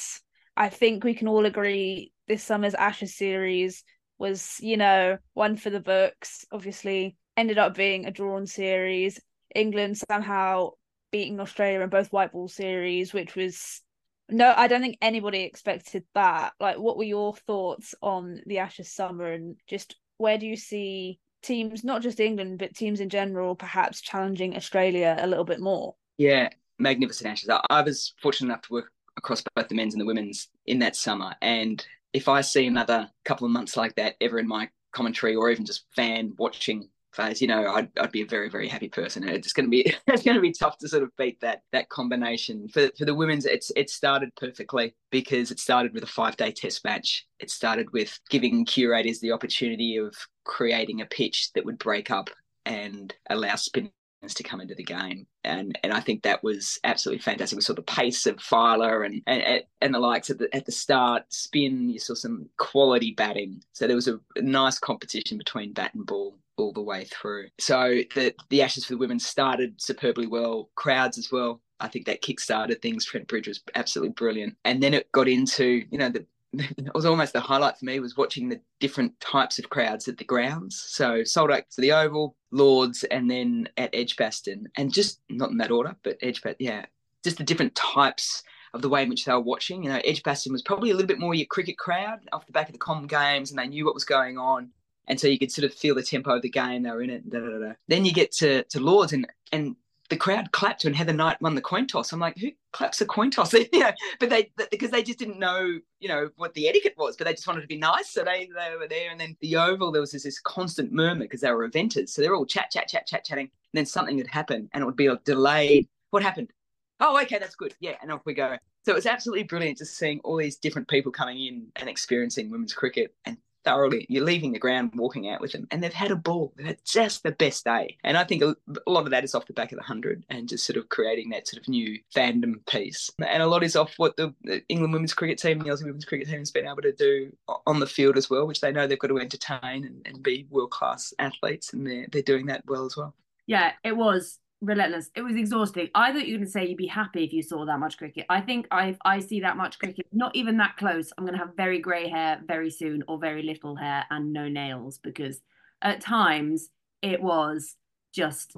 I think we can all agree this summer's Ashes series was, you know, one for the books. Obviously, ended up being a drawn series. England somehow beating Australia in both white ball series, which was no, I don't think anybody expected that. Like, what were your thoughts on the Ashes summer and just where do you see teams, not just England, but teams in general, perhaps challenging Australia a little bit more? yeah magnificent ashes I, was fortunate enough to work across both the men's and the women's in that summer and if i see another couple of months like that ever in my commentary or even just fan watching phase, you know, I'd, I'd be a very, very happy person. It's going to be it's going to be tough to sort of beat that that combination. For for the women's, it's it started perfectly because it started with a five day test match. It started with giving curators the opportunity of creating a pitch that would break up and allow spinners to come into the game. And and I think that was absolutely fantastic. We saw the pace of Filer and and, and the likes at the at the start, spin, you saw some quality batting. So there was a nice competition between bat and ball all the way through. So the the Ashes for the women started superbly well, crowds as well. I think that kick-started things. Trent Bridge was absolutely brilliant. And then it got into, you know, the it was almost the highlight for me was watching the different types of crowds at the grounds. So sold out to the Oval, Lords, and then at Edgbaston, and just not in that order, but Edgbaston, yeah, just the different types of the way in which they were watching. You know, Edgbaston was probably a little bit more your cricket crowd off the back of the Com games, and they knew what was going on, and so you could sort of feel the tempo of the game. They were in it. Da, da, da. Then you get to to Lords, and and the crowd clapped when Heather Knight won the coin toss. I'm like, who claps a coin toss? you know, but they because they just didn't know, you know, what the etiquette was, but they just wanted to be nice, so they they were there. And then the Oval, there was this, this constant murmur because they were eventers, so they're all chat, chat, chat, chat, chatting. And then something would happen, and it would be a delayed. What happened? Oh, okay, that's good. Yeah, and off we go. So it was absolutely brilliant just seeing all these different people coming in and experiencing women's cricket and thoroughly. You're leaving the ground, walking out with them, and they've had a ball. They've had just the best day. And I think a, lot of that is off the back of the hundred and just sort of creating that sort of new fandom piece. And a lot is off what the, England women's cricket team, the Aussie women's cricket team, has been able to do on the field as well, which they know they've got to entertain and, and be world class athletes, and they're they're doing that well as well. Yeah, it was relentless. It was exhausting. I thought you were going to say you'd be happy if you saw that much cricket. I think I I see that much cricket, not even that close. I'm going to have very grey hair very soon, or very little hair and no nails, because at times it was just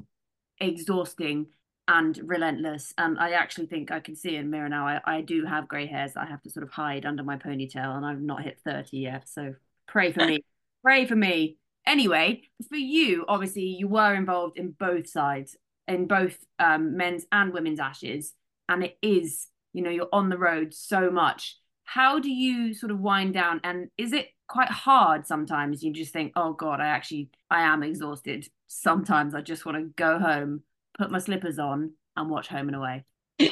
exhausting and relentless. And I actually think I can see in mirror now. I, I do have grey hairs that I have to sort of hide under my ponytail, and I've not hit 30 yet. So pray for me. pray for me. Anyway, for you, obviously, you were involved in both sides in both um, men's and women's ashes and it is you know you're on the road so much. How do you sort of wind down and is it quite hard sometimes? You just think oh god i actually i am exhausted. Sometimes i just want to go home put my slippers on and watch home and away.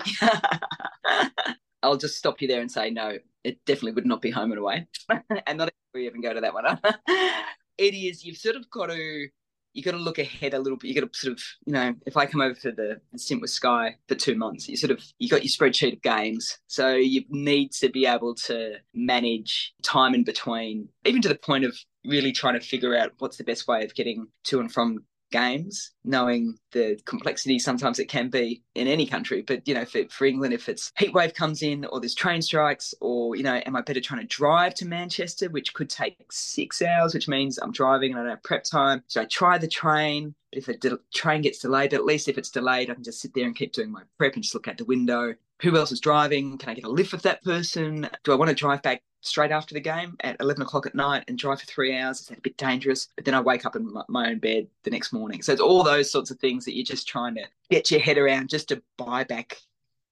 I'll just stop you there and say no it definitely would not be home and away. And not we even go to that one. It is you've sort of got to you got to look ahead a little bit. You got to sort of, you know, if I come over for the, stint with Sky for two months, you sort of you got your spreadsheet of games, so you need to be able to manage time in between, even to the point of really trying to figure out what's the best way of getting to and from games, knowing the complexity sometimes it can be in any country. But, you know, for, for England, if it's heat wave comes in or there's train strikes or, you know, am I better trying to drive to Manchester, which could take six hours, which means I'm driving and I don't have prep time. So I try the train. But if a de- train gets delayed, at least if it's delayed, I can just sit there and keep doing my prep and just look out the window. Who else is driving? Can I get a lift with that person? Do I want to drive back straight after the game at 11 o'clock at night and drive for three hours. Is that a bit dangerous. But then I wake up in my own bed the next morning. So it's all those sorts of things that you're just trying to get your head around just to buy back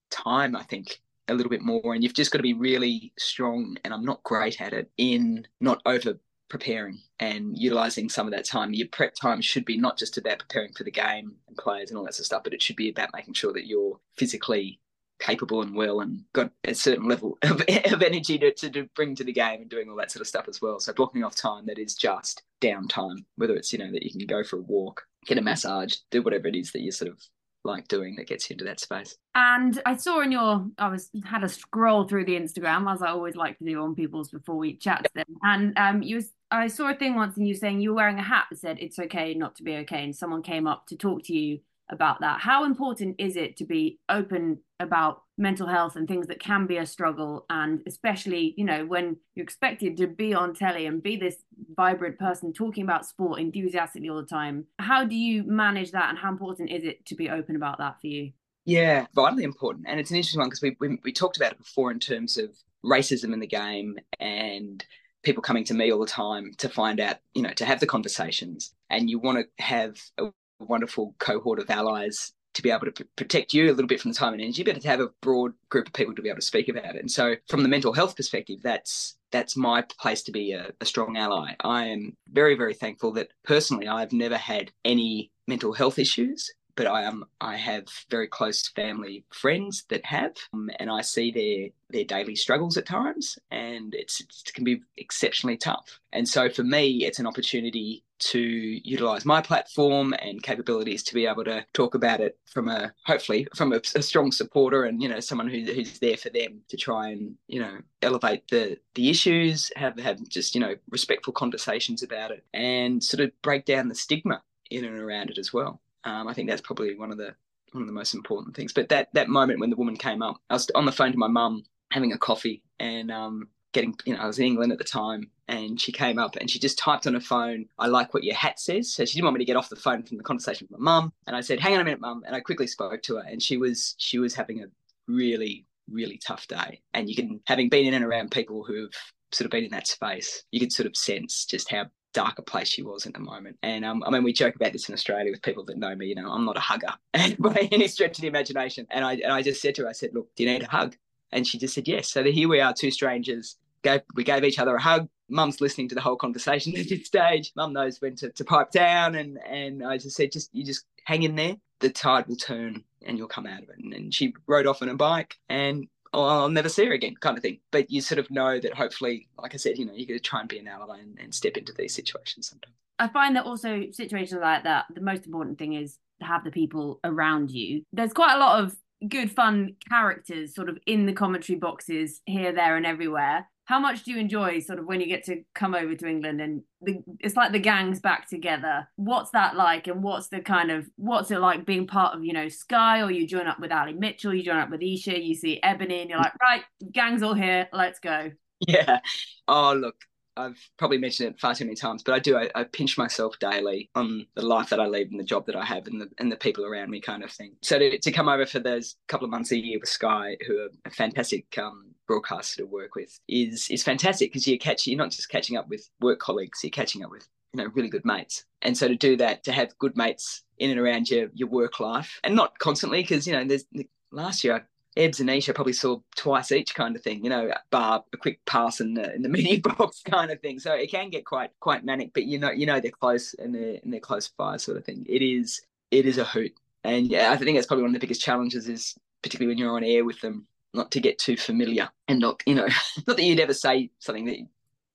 time, I think, a little bit more. And you've just got to be really strong, and I'm not great at it, in not over preparing and utilizing some of that time. Your prep time should be not just about preparing for the game and players and all that sort of stuff, but it should be about making sure that you're physically capable and well and got a certain level of, of energy to, to, bring to the game and doing all that sort of stuff as well. So blocking off time that is just downtime, whether it's, you know, that you can go for a walk, get a massage, do whatever it is that you sort of like doing that gets you into that space. And I saw in your, I was had a scroll through the Instagram as I always like to do on people's before we chat to them. And um, you, was, I saw a thing once and you saying you were wearing a hat that said it's okay not to be okay, and someone came up to talk to you about that. How important is it to be open about mental health and things that can be a struggle? And especially, you know, when you're expected to be on telly and be this vibrant person talking about sport enthusiastically all the time, how do you manage that? And how important is it to be open about that for you? Yeah, vitally important. And it's an interesting one because we, we, we talked about it before in terms of racism in the game and people coming to me all the time to find out, you know, to have the conversations. And you want to have a wonderful cohort of allies to be able to protect you a little bit from the time and energy, but to have a broad group of people to be able to speak about it. And so, from the mental health perspective, that's that's my place to be a, a strong ally. I am very, very thankful that personally I've never had any mental health issues but I am I have very close family friends that have, um, and I see their their daily struggles at times, and it's it can be exceptionally tough. And so for me, it's an opportunity to utilize my platform and capabilities to be able to talk about it from a hopefully from a, a strong supporter and you know someone who, who's there for them to try and you know elevate the the issues have have just you know respectful conversations about it and sort of break down the stigma in and around it as well um, I think that's probably one of the one of the most important things. But that that moment when the woman came up, I was on the phone to my mum having a coffee and um, getting you know I was in England at the time and she came up and she just typed on her phone, I like what your hat says. So she didn't want me to get off the phone from the conversation with my mum. And I said, hang on a minute, mum. And I quickly spoke to her and she was she was having a really, really tough day. And you can having been in and around people who've sort of been in that space, you could sort of sense just how darker place she was at the moment. And um, I mean, we joke about this in Australia with people that know me. You know, I'm not a hugger by any stretch of the imagination. And I and I just said to her, I said, "Look, do you need a hug?" And she just said yes. So here we are, two strangers. Gave, we gave each other a hug. Mum's listening to the whole conversation at this stage. Mum knows when to, to pipe down, and and I just said, just you just hang in there. The tide will turn, and you'll come out of it. And, and she rode off on a bike, and oh, I'll never see her again, kind of thing. But you sort of know that hopefully, like I said, you know, you're going to try and be an ally and, and step into these situations sometimes. I find that also situations like that, the most important thing is to have the people around you. There's quite a lot of good, fun characters sort of in the commentary boxes here, there, and everywhere. How much do you enjoy sort of when you get to come over to England and the, it's like the gang's back together? What's that like? And what's the kind of what's it like being part of you know Sky or you join up with Ali Mitchell, you join up with Isa, you see Ebony, and you're like, right, gang's all here, let's go. Yeah. Oh, look, I've probably mentioned it far too many times, but I do. I, I, pinch myself daily on the life that I lead and the job that I have and the and the people around me, kind of thing. So to, to come over for those couple of months a year with Sky, who are a fantastic um, broadcaster to work with, is is fantastic because you catch you're not just catching up with work colleagues, you're catching up with you know really good mates. And so to do that, to have good mates in and around your your work life, and not constantly because you know there's last year Ebs and Isa probably saw twice each kind of thing, you know, bar a quick pass in the in the mini box kind of thing. So it can get quite quite manic, but you know you know they're close and they're and they're close fire sort of thing. It is it is a hoot, and yeah, I think that's probably one of the biggest challenges is particularly when you're on air with them, not to get too familiar and not you know not that you'd ever say something that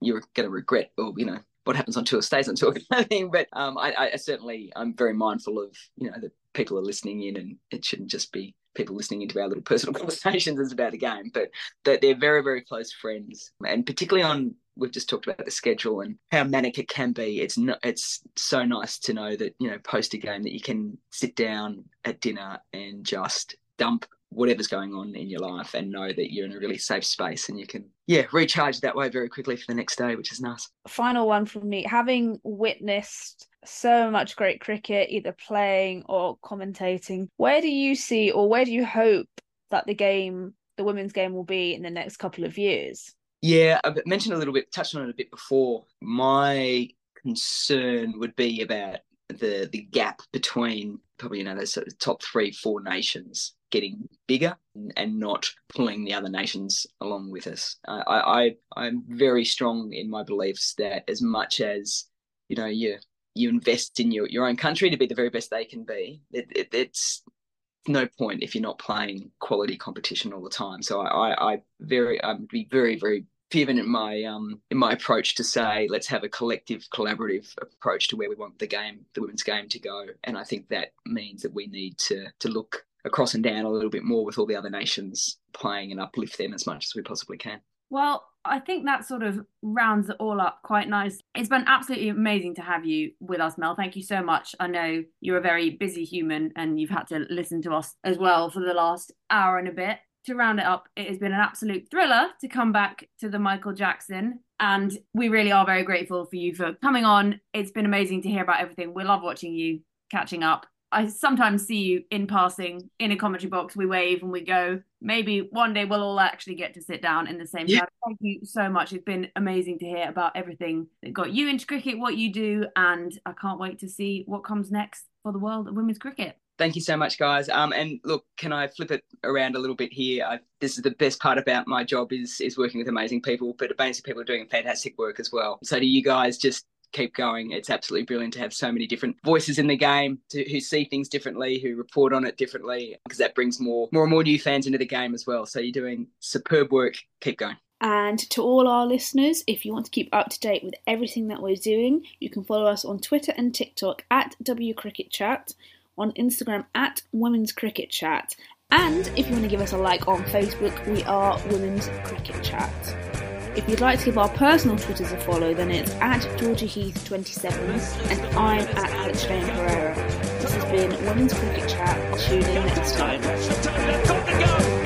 you're going to regret or you know what happens on tour stays on tour kind of thing. But um, I, I certainly I'm very mindful of you know that people are listening in and it shouldn't just be people listening into our little personal conversations is about a game, but that they're very, very close friends. And particularly on, we've just talked about the schedule and how manic it can be. It's not, it's so nice to know that, you know, post a game that you can sit down at dinner and just dump whatever's going on in your life and know that you're in a really safe space and you can yeah recharge that way very quickly for the next day which is nice final one from me having witnessed so much great cricket, either playing or commentating. Where do you see, or where do you hope that the game, the women's game, will be in the next couple of years? Yeah, I mentioned a little bit, touched on it a bit before. My concern would be about the the gap between probably you know those sort of top three, four nations getting bigger and not pulling the other nations along with us. I, I I'm very strong in my beliefs that as much as you know you you invest in your, your own country to be the very best they can be. It, it, it's no point if you're not playing quality competition all the time. So I, I, I very, I'd be very, very fervent in my um in my approach to say let's have a collective collaborative approach to where we want the game the women's game to go and i think that means that we need to to look across and down a little bit more with all the other nations playing and uplift them as much as we possibly can well, I think that sort of rounds it all up quite nice. It's been absolutely amazing to have you with us, Mel. Thank you so much. I know you're a very busy human and you've had to listen to us as well for the last hour and a bit. To round it up, it has been an absolute thriller to come back to the Michael Jackson. And we really are very grateful for you for coming on. It's been amazing to hear about everything. We love watching you catching up. I sometimes see you in passing in a commentary box. We wave and we go. Maybe one day we'll all actually get to sit down in the same yeah. Thank you so much. It's been amazing to hear about everything that got you into cricket, what you do, and I can't wait to see what comes next for the world of women's cricket. Thank you so much, guys. Um, and look, can I flip it around a little bit here? I, this is the best part about my job is is working with amazing people, but amazing people are doing fantastic work as well. So to you guys, just keep going. It's absolutely brilliant to have so many different voices in the game to, who see things differently, who report on it differently, because that brings more, more and more new fans into the game as well. So you're doing superb work. Keep going. And to all our listeners, if you want to keep up to date with everything that we're doing, you can follow us on Twitter and TikTok at W Cricket Chat, on Instagram at Women's Cricket Chat, and if you want to give us a like on Facebook, we are Women's Cricket Chat. If you'd like to give our personal Twitters a follow, then it's at Georgia Heath 27 and I'm at Alex Pereira. This has been Women's Cricket Chat. Tune in next time.